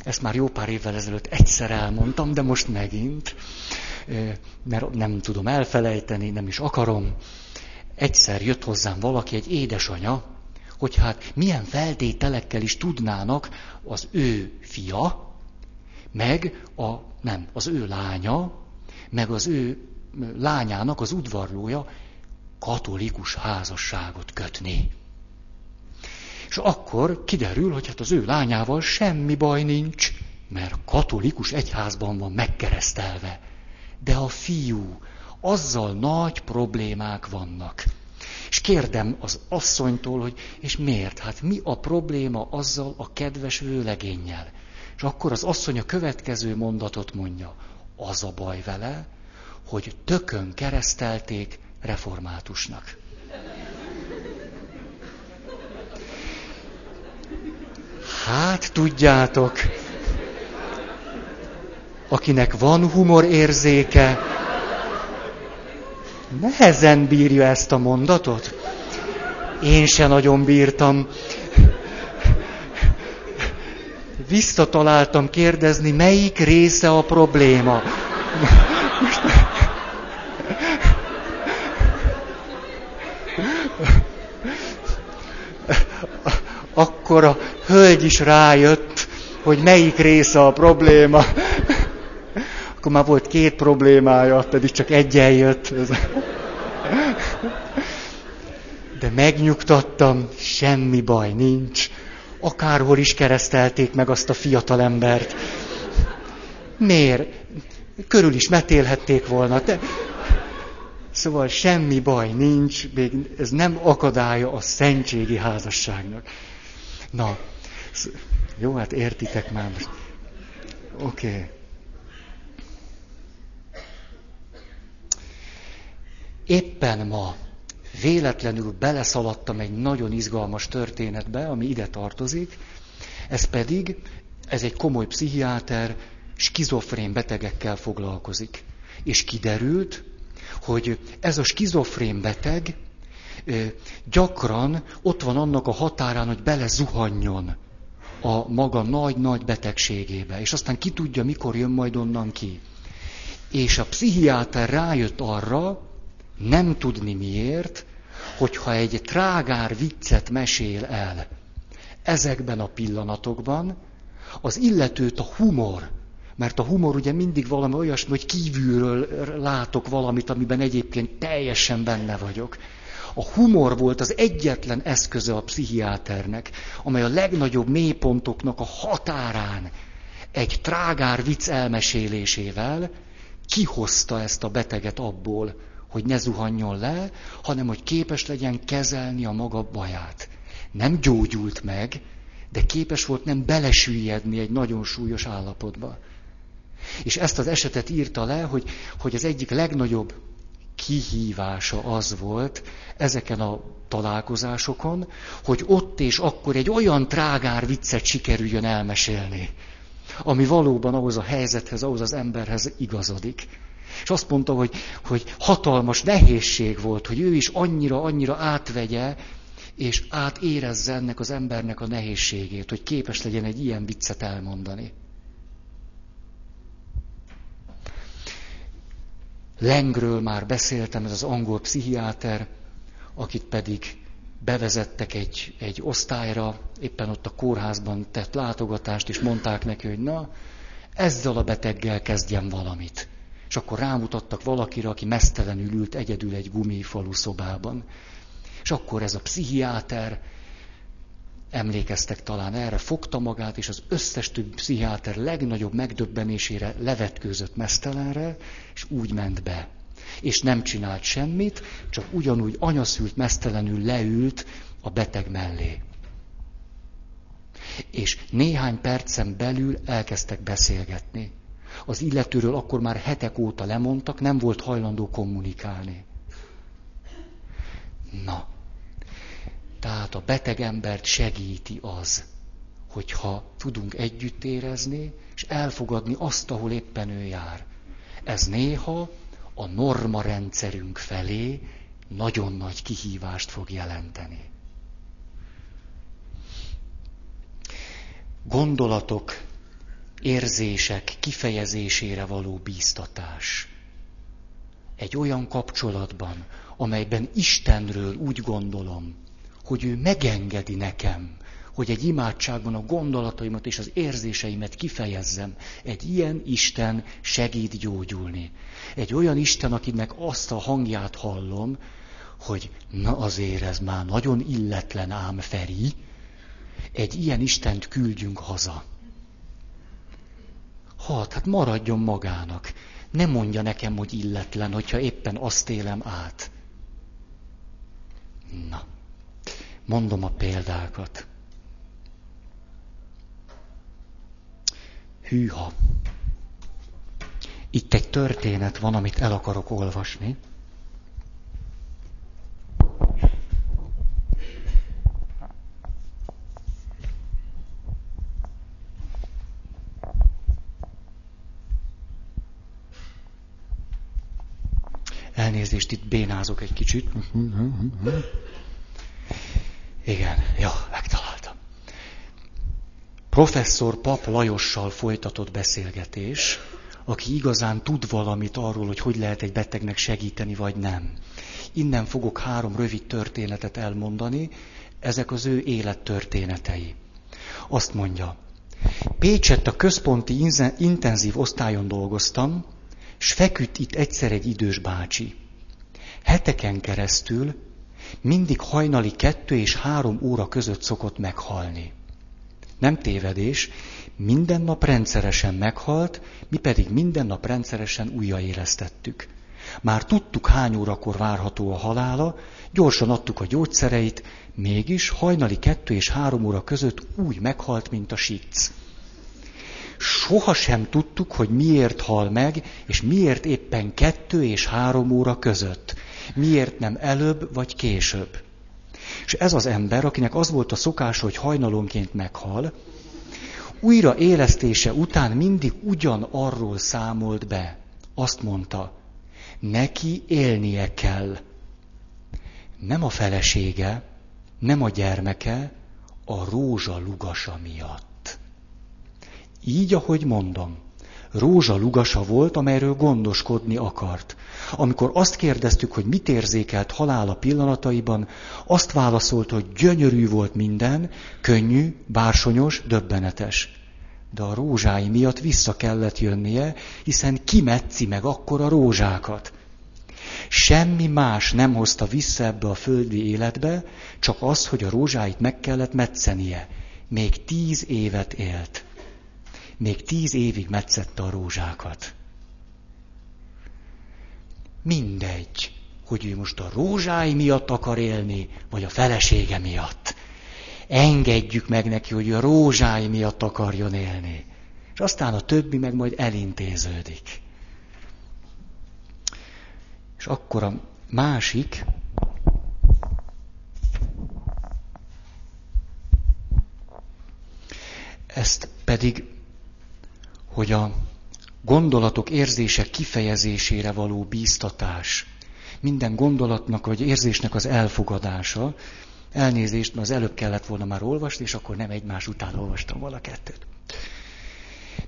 Ezt már jó pár évvel ezelőtt egyszer elmondtam, de most megint, mert nem tudom elfelejteni, nem is akarom egyszer jött hozzám valaki, egy édesanya, hogy hát milyen feltételekkel is tudnának az ő fia, meg a, nem, az ő lánya, meg az ő lányának az udvarlója katolikus házasságot kötni. És akkor kiderül, hogy hát az ő lányával semmi baj nincs, mert katolikus egyházban van megkeresztelve. De a fiú, azzal nagy problémák vannak. És kérdem az asszonytól, hogy és miért? Hát mi a probléma azzal a kedves vőlegénnyel? És akkor az asszony a következő mondatot mondja. Az a baj vele, hogy tökön keresztelték reformátusnak. Hát tudjátok, akinek van humorérzéke, nehezen bírja ezt a mondatot. Én se nagyon bírtam. Visszataláltam kérdezni, melyik része a probléma. Akkor a hölgy is rájött, hogy melyik része a probléma. Akkor már volt két problémája, pedig csak egyen jött. De megnyugtattam, semmi baj nincs. Akárhol is keresztelték meg azt a fiatal embert. Miért? Körül is metélhették volna. De... Szóval semmi baj nincs, még ez nem akadálya a szentségi házasságnak. Na, jó, hát értitek már most. Oké. Okay. Éppen ma véletlenül beleszaladtam egy nagyon izgalmas történetbe, ami ide tartozik. Ez pedig, ez egy komoly pszichiáter, skizofrén betegekkel foglalkozik. És kiderült, hogy ez a skizofrén beteg gyakran ott van annak a határán, hogy belezuhanjon a maga nagy-nagy betegségébe, és aztán ki tudja, mikor jön majd onnan ki. És a pszichiáter rájött arra, nem tudni miért, hogyha egy trágár viccet mesél el ezekben a pillanatokban, az illetőt a humor, mert a humor ugye mindig valami olyasmi, hogy kívülről látok valamit, amiben egyébként teljesen benne vagyok. A humor volt az egyetlen eszköze a pszichiáternek, amely a legnagyobb mélypontoknak a határán egy trágár vicc elmesélésével kihozta ezt a beteget abból, hogy ne zuhanjon le, hanem hogy képes legyen kezelni a maga baját. Nem gyógyult meg, de képes volt nem belesüllyedni egy nagyon súlyos állapotba. És ezt az esetet írta le, hogy, hogy az egyik legnagyobb kihívása az volt ezeken a találkozásokon, hogy ott és akkor egy olyan trágár viccet sikerüljön elmesélni, ami valóban ahhoz a helyzethez, ahhoz az emberhez igazodik. És azt mondta, hogy, hogy hatalmas nehézség volt, hogy ő is annyira-annyira átvegye, és átérezze ennek az embernek a nehézségét, hogy képes legyen egy ilyen viccet elmondani. Lengről már beszéltem, ez az angol pszichiáter, akit pedig bevezettek egy, egy osztályra, éppen ott a kórházban tett látogatást, és mondták neki, hogy na, ezzel a beteggel kezdjen valamit. És akkor rámutattak valakire, aki mesztelenül ült egyedül egy gumifalu szobában. És akkor ez a pszichiáter, emlékeztek talán erre, fogta magát, és az összes többi pszichiáter legnagyobb megdöbbenésére levetkőzött mesztelenre, és úgy ment be. És nem csinált semmit, csak ugyanúgy anyaszült mesztelenül leült a beteg mellé. És néhány percen belül elkezdtek beszélgetni. Az illetőről akkor már hetek óta lemondtak, nem volt hajlandó kommunikálni. Na, tehát a beteg embert segíti az, hogyha tudunk együtt érezni, és elfogadni azt, ahol éppen ő jár. Ez néha a norma rendszerünk felé nagyon nagy kihívást fog jelenteni. Gondolatok, érzések kifejezésére való bíztatás. Egy olyan kapcsolatban, amelyben Istenről úgy gondolom, hogy ő megengedi nekem, hogy egy imádságban a gondolataimat és az érzéseimet kifejezzem. Egy ilyen Isten segít gyógyulni. Egy olyan Isten, akinek azt a hangját hallom, hogy na azért ez már nagyon illetlen ám Feri, egy ilyen Istent küldjünk haza. Hát, hát maradjon magának. Ne mondja nekem, hogy illetlen, hogyha éppen azt élem át. Na, mondom a példákat. Hűha. Itt egy történet van, amit el akarok olvasni. Elnézést, itt bénázok egy kicsit. Igen, ja, megtaláltam. Professzor Pap Lajossal folytatott beszélgetés, aki igazán tud valamit arról, hogy hogy lehet egy betegnek segíteni, vagy nem. Innen fogok három rövid történetet elmondani, ezek az ő élettörténetei. Azt mondja, Pécsett a központi intenzív osztályon dolgoztam, s feküdt itt egyszer egy idős bácsi. Heteken keresztül mindig hajnali kettő és három óra között szokott meghalni. Nem tévedés, minden nap rendszeresen meghalt, mi pedig minden nap rendszeresen újraélesztettük. Már tudtuk, hány órakor várható a halála, gyorsan adtuk a gyógyszereit, mégis hajnali kettő és három óra között úgy meghalt, mint a sic. Soha sem tudtuk, hogy miért hal meg, és miért éppen kettő és három óra között. Miért nem előbb vagy később. És ez az ember, akinek az volt a szokás, hogy hajnalonként meghal, újra élesztése után mindig ugyan arról számolt be. Azt mondta, neki élnie kell. Nem a felesége, nem a gyermeke, a rózsa lugasa miatt. Így, ahogy mondom, rózsa lugasa volt, amelyről gondoskodni akart. Amikor azt kérdeztük, hogy mit érzékelt halála pillanataiban, azt válaszolta, hogy gyönyörű volt minden, könnyű, bársonyos, döbbenetes. De a rózsái miatt vissza kellett jönnie, hiszen kimetszi meg akkor a rózsákat. Semmi más nem hozta vissza ebbe a földi életbe, csak az, hogy a rózsáit meg kellett metszenie. Még tíz évet élt. Még tíz évig metszette a rózsákat. Mindegy, hogy ő most a rózsái miatt akar élni, vagy a felesége miatt. Engedjük meg neki, hogy a rózsái miatt akarjon élni. És aztán a többi meg majd elintéződik. És akkor a másik, ezt pedig, hogy a gondolatok, érzések kifejezésére való bíztatás, minden gondolatnak vagy érzésnek az elfogadása, elnézést, mert az előbb kellett volna már olvasni, és akkor nem egymás után olvastam volna kettőt.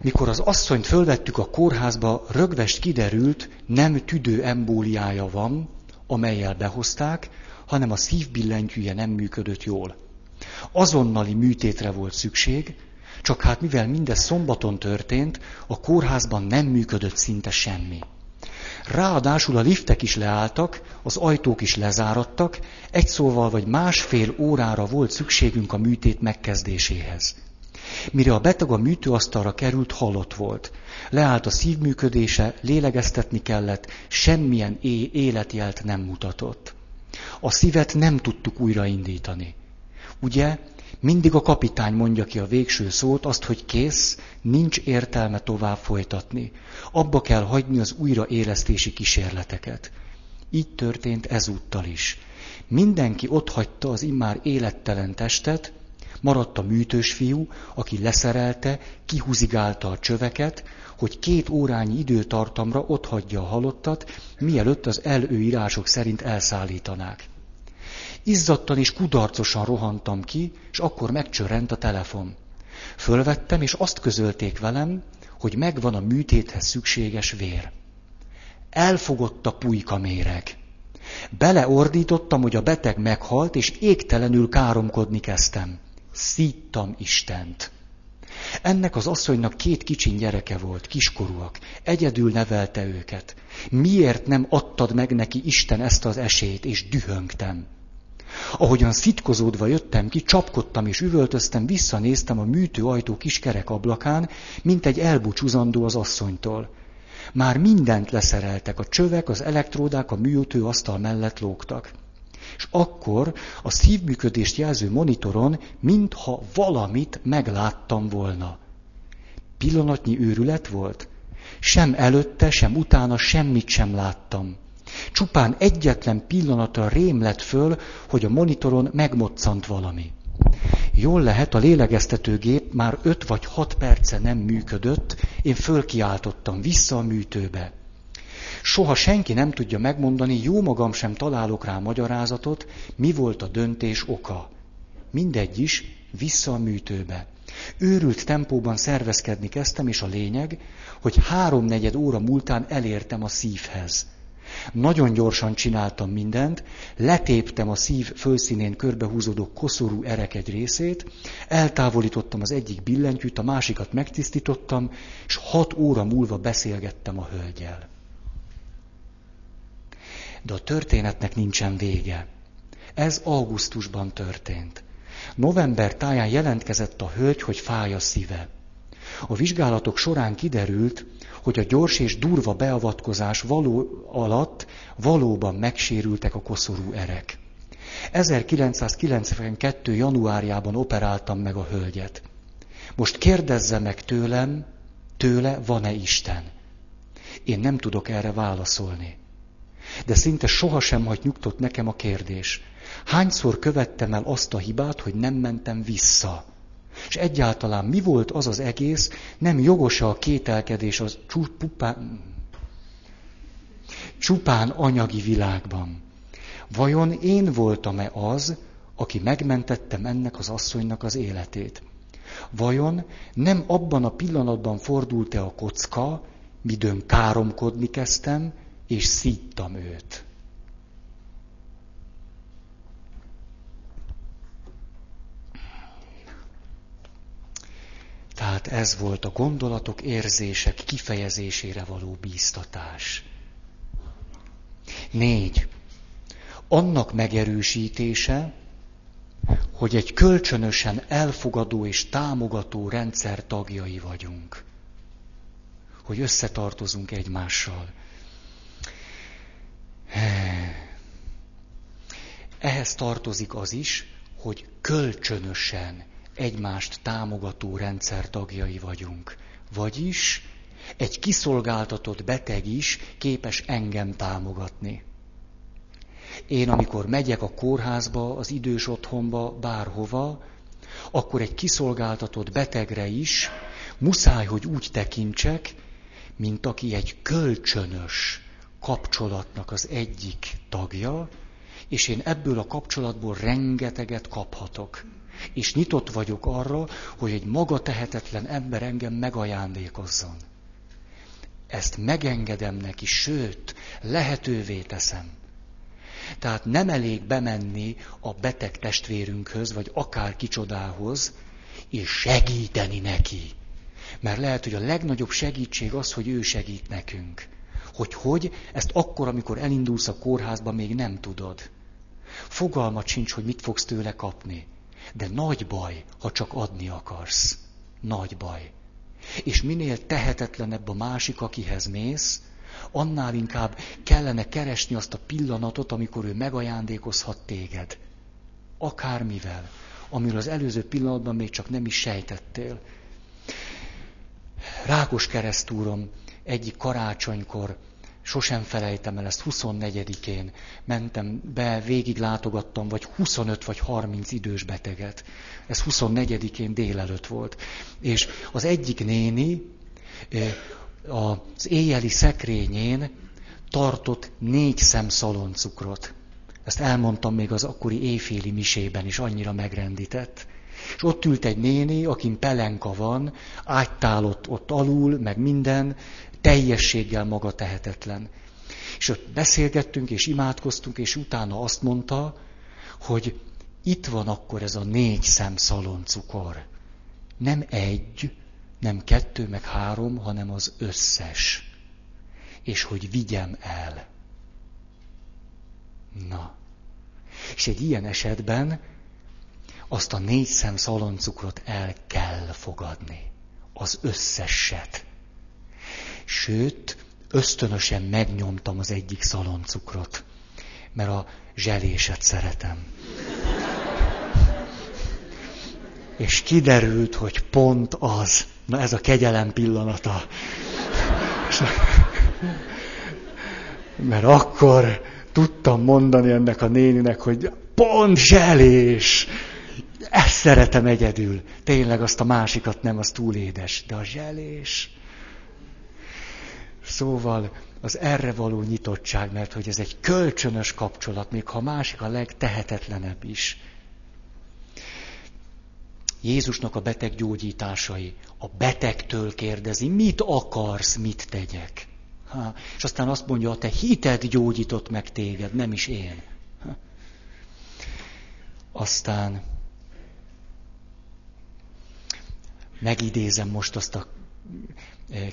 Mikor az asszonyt fölvettük a kórházba, rögvest kiderült, nem tüdő embóliája van, amelyel behozták, hanem a szívbillentyűje nem működött jól. Azonnali műtétre volt szükség, csak hát mivel mindez szombaton történt, a kórházban nem működött szinte semmi. Ráadásul a liftek is leálltak, az ajtók is lezárattak, egy szóval vagy másfél órára volt szükségünk a műtét megkezdéséhez. Mire a beteg a műtőasztalra került, halott volt. Leállt a szívműködése, lélegeztetni kellett, semmilyen é- életjelt nem mutatott. A szívet nem tudtuk újraindítani. Ugye, mindig a kapitány mondja ki a végső szót, azt, hogy kész, nincs értelme tovább folytatni. Abba kell hagyni az újraélesztési kísérleteket. Így történt ezúttal is. Mindenki ott hagyta az immár élettelen testet, Maradt a műtős fiú, aki leszerelte, kihúzigálta a csöveket, hogy két órányi időtartamra otthagyja a halottat, mielőtt az előírások szerint elszállítanák. Izzadtan és kudarcosan rohantam ki, és akkor megcsörrent a telefon. Fölvettem, és azt közölték velem, hogy megvan a műtéthez szükséges vér. Elfogott a pulyka méreg. Beleordítottam, hogy a beteg meghalt, és égtelenül káromkodni kezdtem szíttam Istent. Ennek az asszonynak két kicsin gyereke volt, kiskorúak. Egyedül nevelte őket. Miért nem adtad meg neki Isten ezt az esélyt, és dühöngtem. Ahogyan szitkozódva jöttem ki, csapkodtam és üvöltöztem, visszanéztem a műtőajtó kis kerek ablakán, mint egy elbúcsúzandó az asszonytól. Már mindent leszereltek, a csövek, az elektródák a műtőasztal mellett lógtak és akkor a szívműködést jelző monitoron, mintha valamit megláttam volna. Pillanatnyi őrület volt? Sem előtte, sem utána semmit sem láttam. Csupán egyetlen pillanatra rém lett föl, hogy a monitoron megmoccant valami. Jól lehet, a lélegeztetőgép már öt vagy hat perce nem működött, én fölkiáltottam vissza a műtőbe. Soha senki nem tudja megmondani, jó magam sem találok rá magyarázatot, mi volt a döntés oka. Mindegy is, vissza a műtőbe. Őrült tempóban szervezkedni kezdtem, és a lényeg, hogy háromnegyed óra múltán elértem a szívhez. Nagyon gyorsan csináltam mindent, letéptem a szív fölszínén körbehúzódó koszorú erek egy részét, eltávolítottam az egyik billentyűt, a másikat megtisztítottam, és hat óra múlva beszélgettem a hölgyel. De a történetnek nincsen vége. Ez augusztusban történt. November táján jelentkezett a hölgy, hogy fáj a szíve. A vizsgálatok során kiderült, hogy a gyors és durva beavatkozás való alatt valóban megsérültek a koszorú erek. 1992. januárjában operáltam meg a hölgyet. Most kérdezze meg tőlem, tőle van-e Isten? Én nem tudok erre válaszolni. De szinte sohasem hagy nyugtott nekem a kérdés. Hányszor követtem el azt a hibát, hogy nem mentem vissza? És egyáltalán mi volt az az egész, nem jogos a kételkedés az csupán, csupán anyagi világban. Vajon én voltam-e az, aki megmentettem ennek az asszonynak az életét? Vajon nem abban a pillanatban fordult-e a kocka, midőn káromkodni kezdtem, és szíttam őt? Tehát ez volt a gondolatok, érzések kifejezésére való bíztatás. Négy. Annak megerősítése, hogy egy kölcsönösen elfogadó és támogató rendszer tagjai vagyunk. Hogy összetartozunk egymással. Ehhez tartozik az is, hogy kölcsönösen egymást támogató rendszer tagjai vagyunk. Vagyis egy kiszolgáltatott beteg is képes engem támogatni. Én, amikor megyek a kórházba, az idős otthonba, bárhova, akkor egy kiszolgáltatott betegre is muszáj, hogy úgy tekintsek, mint aki egy kölcsönös kapcsolatnak az egyik tagja, és én ebből a kapcsolatból rengeteget kaphatok. És nyitott vagyok arra, hogy egy maga tehetetlen ember engem megajándékozzon. Ezt megengedem neki, sőt, lehetővé teszem. Tehát nem elég bemenni a beteg testvérünkhöz, vagy akár kicsodához, és segíteni neki. Mert lehet, hogy a legnagyobb segítség az, hogy ő segít nekünk. Hogy hogy, ezt akkor, amikor elindulsz a kórházba, még nem tudod. Fogalmat sincs, hogy mit fogsz tőle kapni. De nagy baj, ha csak adni akarsz. Nagy baj. És minél tehetetlenebb a másik, akihez mész, annál inkább kellene keresni azt a pillanatot, amikor ő megajándékozhat téged. Akármivel, amiről az előző pillanatban még csak nem is sejtettél. Rákos keresztúrom egyik karácsonykor Sosem felejtem el ezt, 24-én mentem be, végig látogattam, vagy 25 vagy 30 idős beteget. Ez 24-én délelőtt volt. És az egyik néni az éjjeli szekrényén tartott négy szem szaloncukrot. Ezt elmondtam még az akkori éjféli misében is, annyira megrendített. És ott ült egy néni, akin pelenka van, ágytálott ott alul, meg minden, teljességgel maga tehetetlen. És ott beszélgettünk, és imádkoztunk, és utána azt mondta, hogy itt van akkor ez a négy szem szaloncukor. Nem egy, nem kettő, meg három, hanem az összes. És hogy vigyem el. Na. És egy ilyen esetben azt a négy szem szaloncukrot el kell fogadni. Az összeset. Sőt, ösztönösen megnyomtam az egyik szaloncukrot, mert a zseléset szeretem. És kiderült, hogy pont az. Na ez a kegyelem pillanata. Mert akkor tudtam mondani ennek a néninek, hogy pont zselés. Ezt szeretem egyedül. Tényleg azt a másikat nem, az túl édes. De a zselés. Szóval az erre való nyitottság, mert hogy ez egy kölcsönös kapcsolat, még ha másik a legtehetetlenebb is. Jézusnak a beteg gyógyításai. A betegtől kérdezi, mit akarsz, mit tegyek. Ha, és aztán azt mondja, a te hited gyógyított meg téged, nem is én. Ha. Aztán megidézem most azt a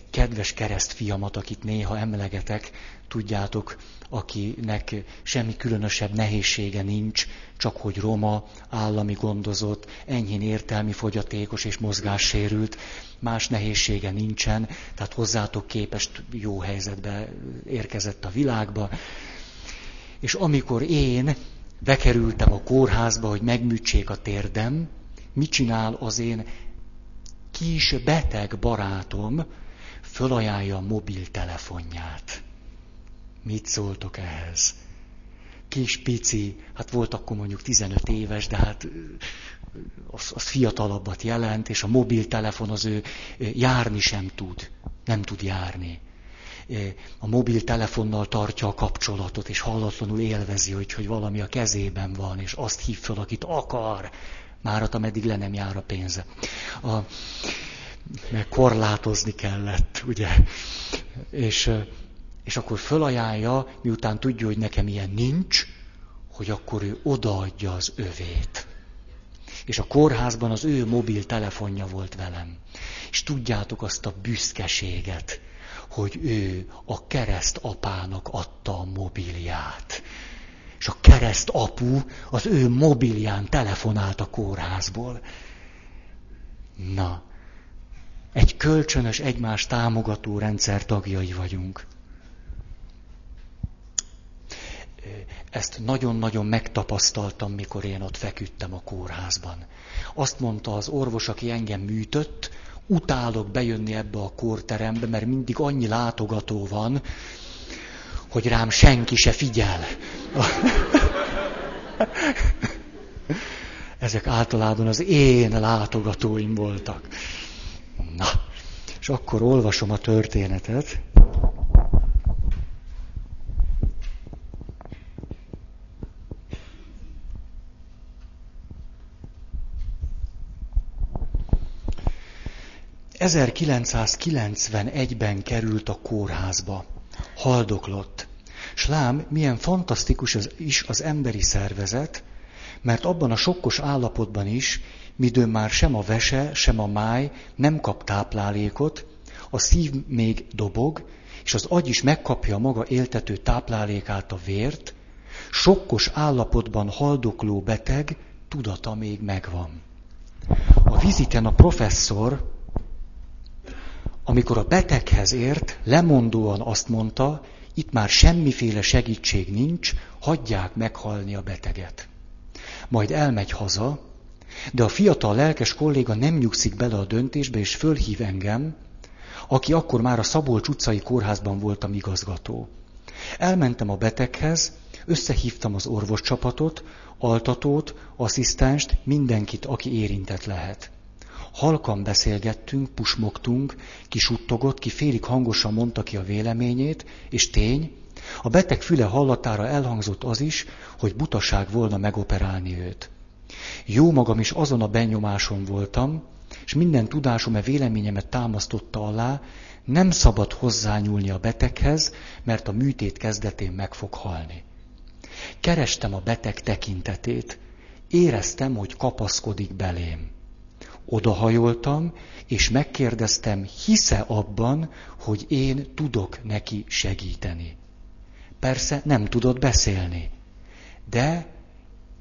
kedves keresztfiamat, akit néha emlegetek, tudjátok, akinek semmi különösebb nehézsége nincs, csak hogy roma, állami gondozott, enyhén értelmi fogyatékos és mozgássérült, más nehézsége nincsen, tehát hozzátok képest jó helyzetbe érkezett a világba. És amikor én bekerültem a kórházba, hogy megműtsék a térdem, mit csinál az én kis beteg barátom, fölajánlja a mobiltelefonját. Mit szóltok ehhez? Kis pici, hát volt akkor mondjuk 15 éves, de hát az, az fiatalabbat jelent, és a mobiltelefon az ő járni sem tud, nem tud járni. A mobiltelefonnal tartja a kapcsolatot, és hallatlanul élvezi, hogy, hogy valami a kezében van, és azt hív fel, akit akar, már ameddig le nem jár a pénze. A, mert korlátozni kellett, ugye. És, és akkor fölajánlja, miután tudja, hogy nekem ilyen nincs, hogy akkor ő odaadja az övét. És a kórházban az ő mobiltelefonja volt velem. És tudjátok azt a büszkeséget, hogy ő a kereszt apának adta a mobilját. És a kereszt apu az ő mobilján telefonált a kórházból. Na, egy kölcsönös, egymás támogató rendszer tagjai vagyunk. Ezt nagyon-nagyon megtapasztaltam, mikor én ott feküdtem a kórházban. Azt mondta az orvos, aki engem műtött, utálok bejönni ebbe a kórterembe, mert mindig annyi látogató van, hogy rám senki se figyel. (laughs) Ezek általában az én látogatóim voltak. Na, és akkor olvasom a történetet. 1991-ben került a kórházba. Haldoklott. Slám, milyen fantasztikus az, is az emberi szervezet, mert abban a sokkos állapotban is, midőn már sem a vese, sem a máj nem kap táplálékot, a szív még dobog, és az agy is megkapja maga éltető táplálékát a vért, sokkos állapotban haldokló beteg tudata még megvan. A viziten a professzor amikor a beteghez ért, lemondóan azt mondta, itt már semmiféle segítség nincs, hagyják meghalni a beteget. Majd elmegy haza, de a fiatal lelkes kolléga nem nyugszik bele a döntésbe, és fölhív engem, aki akkor már a Szabolcs utcai kórházban voltam igazgató. Elmentem a beteghez, összehívtam az orvoscsapatot, altatót, asszisztenst, mindenkit, aki érintett lehet. Halkan beszélgettünk, pusmogtunk, ki suttogott, ki félig hangosan mondta ki a véleményét, és tény, a beteg füle hallatára elhangzott az is, hogy butaság volna megoperálni őt. Jó magam is azon a benyomáson voltam, és minden tudásom e véleményemet támasztotta alá, nem szabad hozzányúlni a beteghez, mert a műtét kezdetén meg fog halni. Kerestem a beteg tekintetét, éreztem, hogy kapaszkodik belém. Odahajoltam, és megkérdeztem, hisze abban, hogy én tudok neki segíteni. Persze nem tudott beszélni, de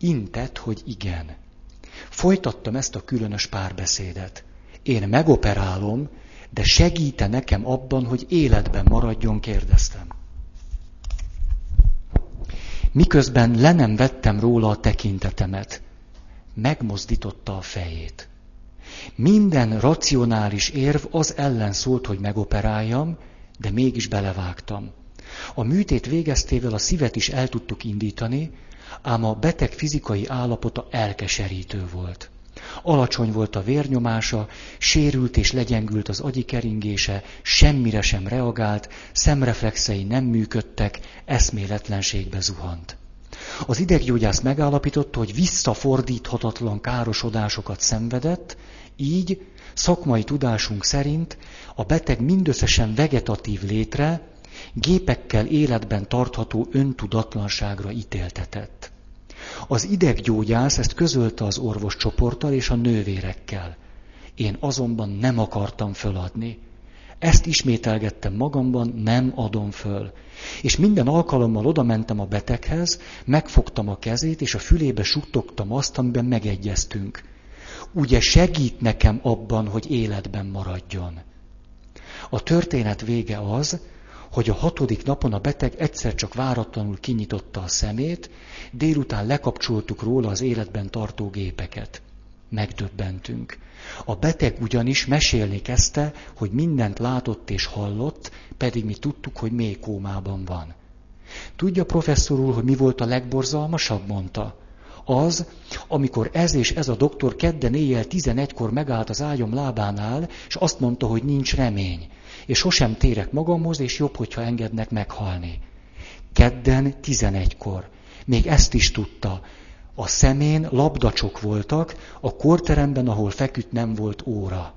intett, hogy igen. Folytattam ezt a különös párbeszédet. Én megoperálom, de segíte nekem abban, hogy életben maradjon, kérdeztem. Miközben le nem vettem róla a tekintetemet, megmozdította a fejét. Minden racionális érv az ellen szólt, hogy megoperáljam, de mégis belevágtam. A műtét végeztével a szívet is el tudtuk indítani, ám a beteg fizikai állapota elkeserítő volt. Alacsony volt a vérnyomása, sérült és legyengült az agyi keringése, semmire sem reagált, szemreflexei nem működtek, eszméletlenségbe zuhant. Az ideggyógyász megállapította, hogy visszafordíthatatlan károsodásokat szenvedett, így szakmai tudásunk szerint a beteg mindösszesen vegetatív létre, gépekkel életben tartható öntudatlanságra ítéltetett. Az ideggyógyász ezt közölte az orvoscsoporttal és a nővérekkel. Én azonban nem akartam föladni. Ezt ismételgettem magamban, nem adom föl. És minden alkalommal oda mentem a beteghez, megfogtam a kezét, és a fülébe suttogtam azt, amiben megegyeztünk. Ugye segít nekem abban, hogy életben maradjon. A történet vége az, hogy a hatodik napon a beteg egyszer csak váratlanul kinyitotta a szemét, délután lekapcsoltuk róla az életben tartó gépeket. Megdöbbentünk. A beteg ugyanis mesélni kezdte, hogy mindent látott és hallott, pedig mi tudtuk, hogy mély kómában van. Tudja professzor úr, hogy mi volt a legborzalmasabb, mondta? Az, amikor ez és ez a doktor kedden éjjel 11-kor megállt az ágyom lábánál, és azt mondta, hogy nincs remény és sosem térek magamhoz, és jobb, hogyha engednek meghalni. Kedden 11-kor. Még ezt is tudta. A szemén labdacsok voltak, a korteremben, ahol feküdt, nem volt óra.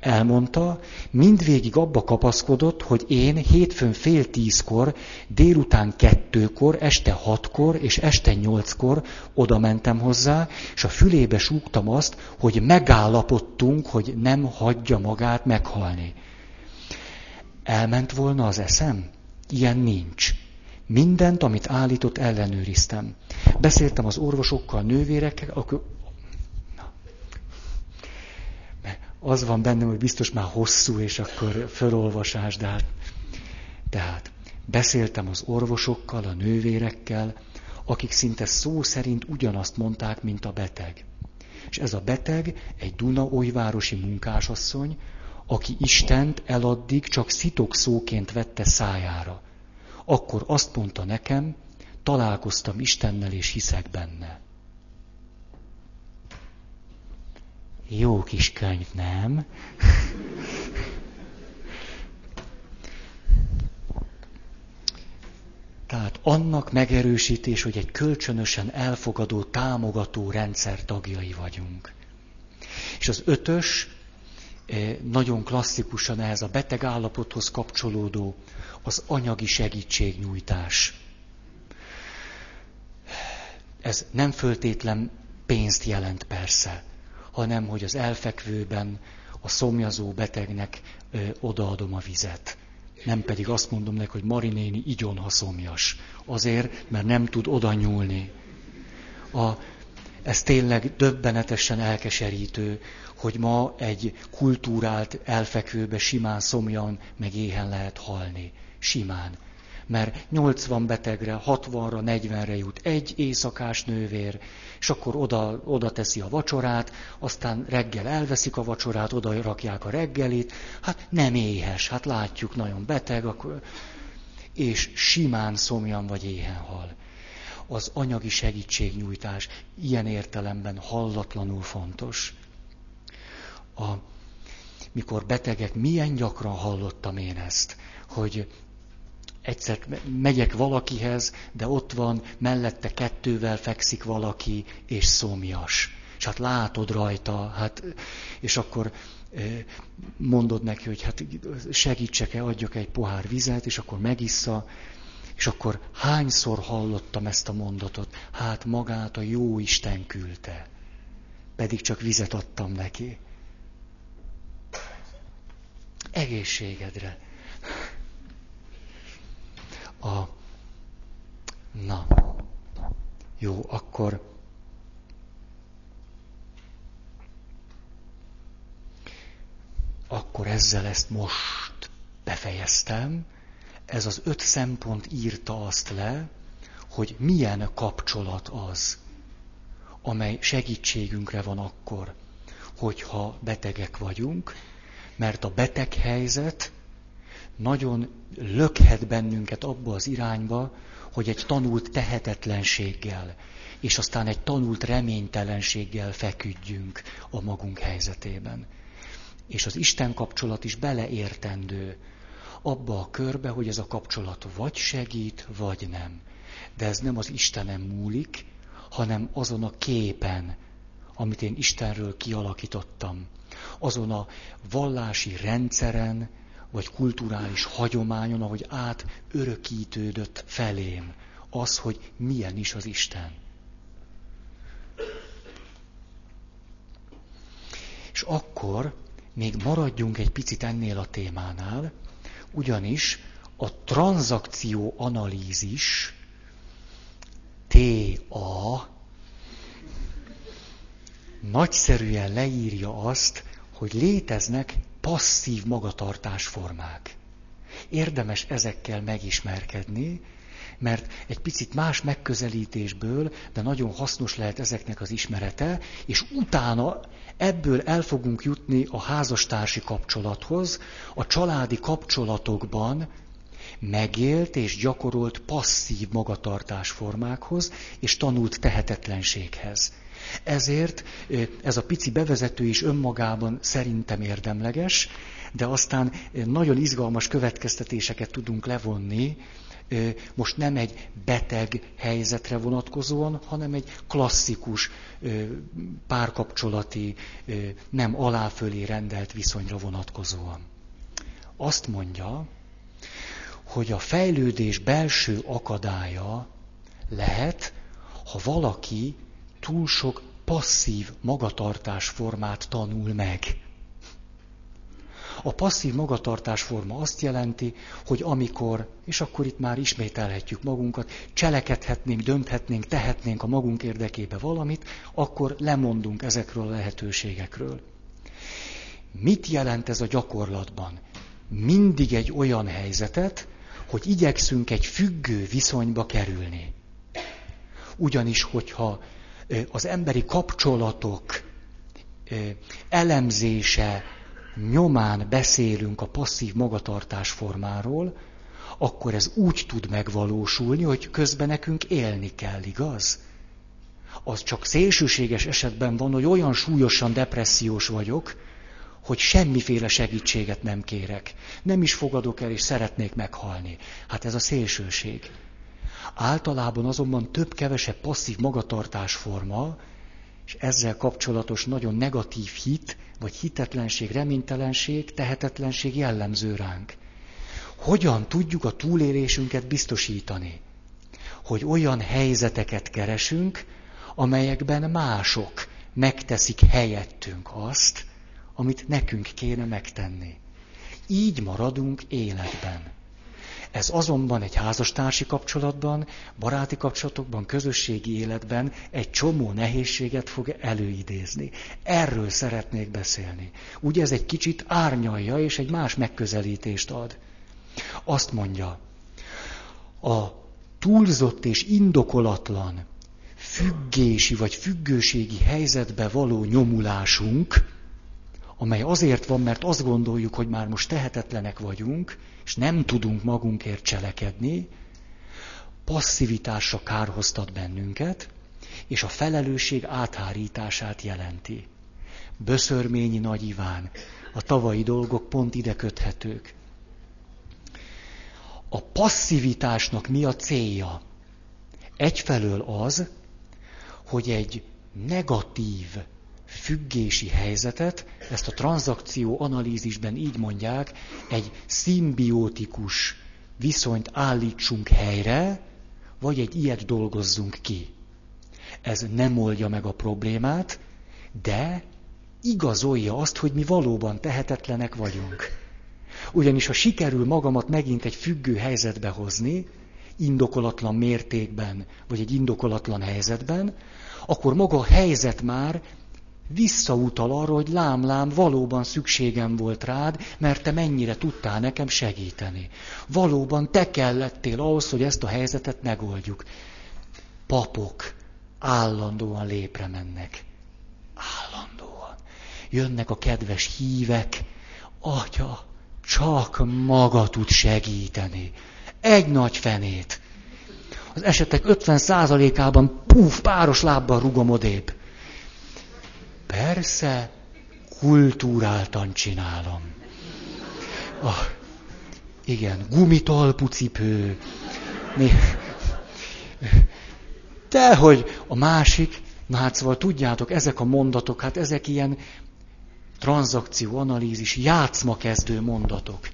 Elmondta, mindvégig abba kapaszkodott, hogy én hétfőn fél tízkor, délután kettőkor, este hatkor és este nyolckor oda mentem hozzá, és a fülébe súgtam azt, hogy megállapodtunk, hogy nem hagyja magát meghalni. Elment volna az eszem? Ilyen nincs. Mindent, amit állított, ellenőriztem. Beszéltem az orvosokkal, nővérekkel, akkor... Az van bennem, hogy biztos már hosszú, és akkor fölolvasás, de hát... Tehát beszéltem az orvosokkal, a nővérekkel, akik szinte szó szerint ugyanazt mondták, mint a beteg. És ez a beteg egy Duna-Olyvárosi munkásasszony, aki Istent eladdig csak szitok szóként vette szájára. Akkor azt mondta nekem, találkoztam Istennel és hiszek benne. Jó kis könyv, nem? (laughs) Tehát annak megerősítés, hogy egy kölcsönösen elfogadó, támogató rendszer tagjai vagyunk. És az ötös, nagyon klasszikusan ehhez a beteg állapothoz kapcsolódó az anyagi segítségnyújtás. Ez nem föltétlen pénzt jelent persze, hanem hogy az elfekvőben a szomjazó betegnek ö, odaadom a vizet. Nem pedig azt mondom neki, hogy Marinéni igyon, ha szomjas. Azért, mert nem tud oda nyúlni. A, ez tényleg döbbenetesen elkeserítő, hogy ma egy kultúrált elfekvőbe simán szomjan, meg éhen lehet halni. Simán. Mert 80 betegre, 60-ra, 40-re jut egy éjszakás nővér, és akkor oda, oda teszi a vacsorát, aztán reggel elveszik a vacsorát, oda rakják a reggelit, hát nem éhes, hát látjuk, nagyon beteg, akkor, és simán szomjan vagy éhen hal. Az anyagi segítségnyújtás ilyen értelemben hallatlanul fontos a, mikor betegek, milyen gyakran hallottam én ezt, hogy egyszer megyek valakihez, de ott van, mellette kettővel fekszik valaki, és szomjas. És hát látod rajta, hát, és akkor mondod neki, hogy hát segítsek-e, adjak egy pohár vizet, és akkor megissza, és akkor hányszor hallottam ezt a mondatot? Hát magát a jó Isten küldte. Pedig csak vizet adtam neki egészségedre. A, na, jó, akkor akkor ezzel ezt most befejeztem. Ez az öt szempont írta azt le, hogy milyen kapcsolat az, amely segítségünkre van akkor, hogyha betegek vagyunk, mert a beteg helyzet nagyon lökhet bennünket abba az irányba, hogy egy tanult tehetetlenséggel, és aztán egy tanult reménytelenséggel feküdjünk a magunk helyzetében. És az Isten kapcsolat is beleértendő abba a körbe, hogy ez a kapcsolat vagy segít, vagy nem. De ez nem az Istenem múlik, hanem azon a képen, amit én Istenről kialakítottam. Azon a vallási rendszeren, vagy kulturális hagyományon, ahogy át örökítődött felém az, hogy milyen is az Isten. És akkor még maradjunk egy picit ennél a témánál, ugyanis a tranzakció analízis TA nagyszerűen leírja azt, hogy léteznek passzív magatartásformák. Érdemes ezekkel megismerkedni, mert egy picit más megközelítésből, de nagyon hasznos lehet ezeknek az ismerete, és utána ebből el fogunk jutni a házastársi kapcsolathoz, a családi kapcsolatokban megélt és gyakorolt passzív magatartásformákhoz és tanult tehetetlenséghez. Ezért ez a pici bevezető is önmagában szerintem érdemleges, de aztán nagyon izgalmas következtetéseket tudunk levonni, most nem egy beteg helyzetre vonatkozóan, hanem egy klasszikus párkapcsolati, nem aláfölé rendelt viszonyra vonatkozóan. Azt mondja, hogy a fejlődés belső akadálya lehet, ha valaki túl sok passzív magatartásformát tanul meg. A passzív magatartásforma azt jelenti, hogy amikor, és akkor itt már ismételhetjük magunkat, cselekedhetnénk, dönthetnénk, tehetnénk a magunk érdekébe valamit, akkor lemondunk ezekről a lehetőségekről. Mit jelent ez a gyakorlatban? Mindig egy olyan helyzetet, hogy igyekszünk egy függő viszonyba kerülni. Ugyanis, hogyha az emberi kapcsolatok elemzése nyomán beszélünk a passzív magatartás formáról, akkor ez úgy tud megvalósulni, hogy közben nekünk élni kell, igaz? Az csak szélsőséges esetben van, hogy olyan súlyosan depressziós vagyok, hogy semmiféle segítséget nem kérek. Nem is fogadok el, és szeretnék meghalni. Hát ez a szélsőség. Általában azonban több-kevesebb passzív magatartásforma, és ezzel kapcsolatos nagyon negatív hit, vagy hitetlenség, reménytelenség, tehetetlenség jellemző ránk. Hogyan tudjuk a túlélésünket biztosítani? Hogy olyan helyzeteket keresünk, amelyekben mások megteszik helyettünk azt, amit nekünk kéne megtenni. Így maradunk életben. Ez azonban egy házastársi kapcsolatban, baráti kapcsolatokban, közösségi életben egy csomó nehézséget fog előidézni. Erről szeretnék beszélni. Ugye ez egy kicsit árnyalja és egy más megközelítést ad. Azt mondja, a túlzott és indokolatlan függési vagy függőségi helyzetbe való nyomulásunk, amely azért van, mert azt gondoljuk, hogy már most tehetetlenek vagyunk, és nem tudunk magunkért cselekedni, passzivitásra kárhoztat bennünket, és a felelősség áthárítását jelenti. Böszörményi Nagy Iván, a tavalyi dolgok pont ide köthetők. A passzivitásnak mi a célja? Egyfelől az, hogy egy negatív függési helyzetet, ezt a tranzakció analízisben így mondják, egy szimbiotikus viszonyt állítsunk helyre, vagy egy ilyet dolgozzunk ki. Ez nem oldja meg a problémát, de igazolja azt, hogy mi valóban tehetetlenek vagyunk. Ugyanis ha sikerül magamat megint egy függő helyzetbe hozni, indokolatlan mértékben, vagy egy indokolatlan helyzetben, akkor maga a helyzet már visszautal arra, hogy lám-lám, valóban szükségem volt rád, mert te mennyire tudtál nekem segíteni. Valóban te kellettél ahhoz, hogy ezt a helyzetet megoldjuk. Papok állandóan lépre mennek. Állandóan. jönnek a kedves hívek, atya, csak maga tud segíteni. Egy nagy fenét. Az esetek 50%-ában puf, páros lábbal rugom odébb. Persze, kultúráltan csinálom. Ah, igen, gumitalpú cipő. De hogy a másik, na hát szóval tudjátok, ezek a mondatok, hát ezek ilyen tranzakcióanalízis, játszmakezdő mondatok.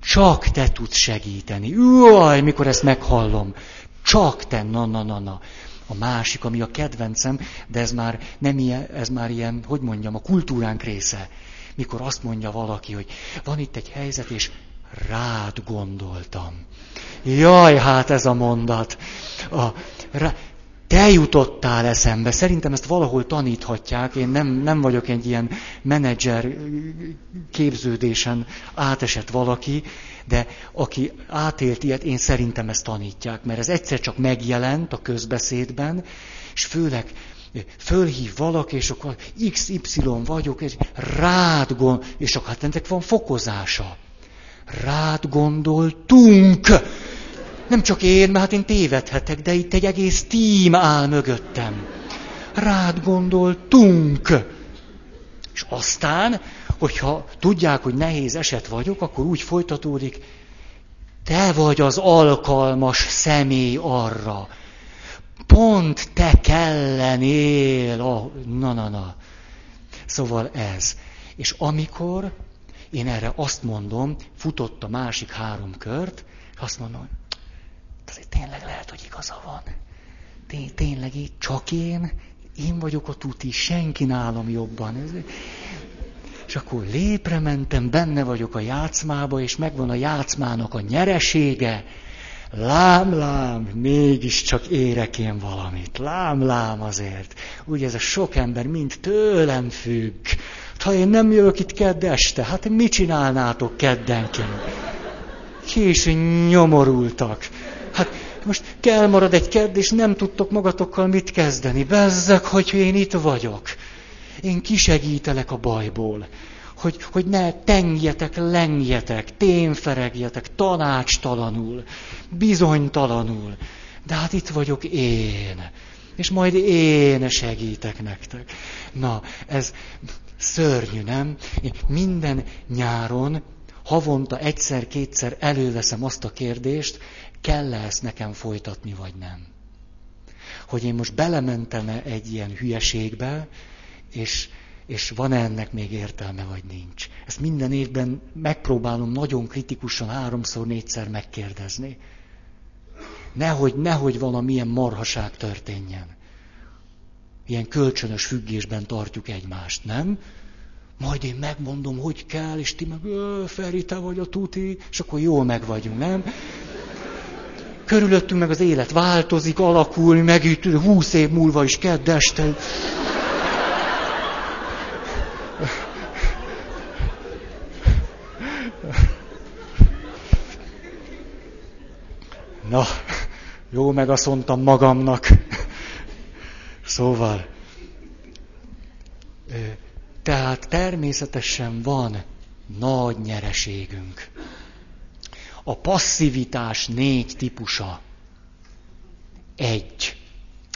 Csak te tudsz segíteni. Uaj, mikor ezt meghallom. Csak te, na, na, na, na. A másik, ami a kedvencem, de ez már nem ilyen, ez már ilyen, hogy mondjam, a kultúránk része. Mikor azt mondja valaki, hogy van itt egy helyzet, és rád gondoltam. Jaj, hát ez a mondat. A, rá, te jutottál eszembe. Szerintem ezt valahol taníthatják. Én nem, nem vagyok egy ilyen menedzser képződésen átesett valaki, de aki átélt ilyet, én szerintem ezt tanítják, mert ez egyszer csak megjelent a közbeszédben, és főleg fölhív valaki, és akkor XY vagyok, és rád gond, és akkor hát ennek van fokozása. Rád gondoltunk. Nem csak én, mert hát én tévedhetek, de itt egy egész tím áll mögöttem. Rád gondoltunk. És aztán, hogyha tudják, hogy nehéz eset vagyok, akkor úgy folytatódik, te vagy az alkalmas személy arra. Pont te kellenél. A... Na, na, na. Szóval ez. És amikor én erre azt mondom, futott a másik három kört, és azt mondom, azért tényleg lehet, hogy igaza van. Tény, tényleg így csak én, én vagyok a tuti, senki nálam jobban. És akkor lépre mentem, benne vagyok a játszmába, és megvan a játszmának a nyeresége. Lám, lám, mégiscsak érek én valamit. Lám, lám azért. Úgy ez a sok ember mind tőlem függ. Ha én nem jövök itt kedd este, hát mit csinálnátok keddenként? Is nyomorultak. Hát most kell marad egy kedd, és nem tudtok magatokkal mit kezdeni. Bezzek, hogy én itt vagyok. Én kisegítelek a bajból. Hogy, hogy ne tengjetek, lengjetek, ténferegjetek, tanácstalanul, bizonytalanul. De hát itt vagyok én. És majd én segítek nektek. Na, ez szörnyű, nem? Én minden nyáron havonta egyszer-kétszer előveszem azt a kérdést, kell-e ezt nekem folytatni, vagy nem. Hogy én most belementem -e egy ilyen hülyeségbe, és, és van ennek még értelme, vagy nincs. Ezt minden évben megpróbálom nagyon kritikusan háromszor, négyszer megkérdezni. Nehogy, nehogy valamilyen marhaság történjen. Ilyen kölcsönös függésben tartjuk egymást, nem? Majd én megmondom, hogy kell, és ti meg, Feri, te vagy a tuti, és akkor jól meg vagyunk, nem? Körülöttünk meg az élet változik, alakul, meg itt húsz év múlva is kedd este. (laughs) Na, jó meg azt mondtam magamnak. Szóval, tehát természetesen van nagy nyereségünk. A passzivitás négy típusa. Egy.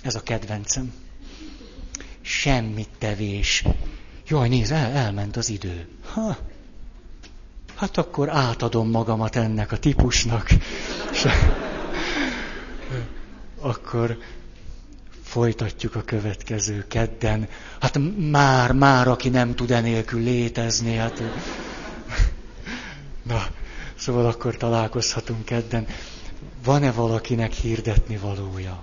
Ez a kedvencem. Semmit tevés. Jaj, nézd, el, elment az idő. Ha, hát akkor átadom magamat ennek a típusnak. És akkor folytatjuk a következő kedden. Hát már, már, aki nem tud enélkül létezni, hát... Na, Szóval akkor találkozhatunk kedden. Van-e valakinek hirdetni valója?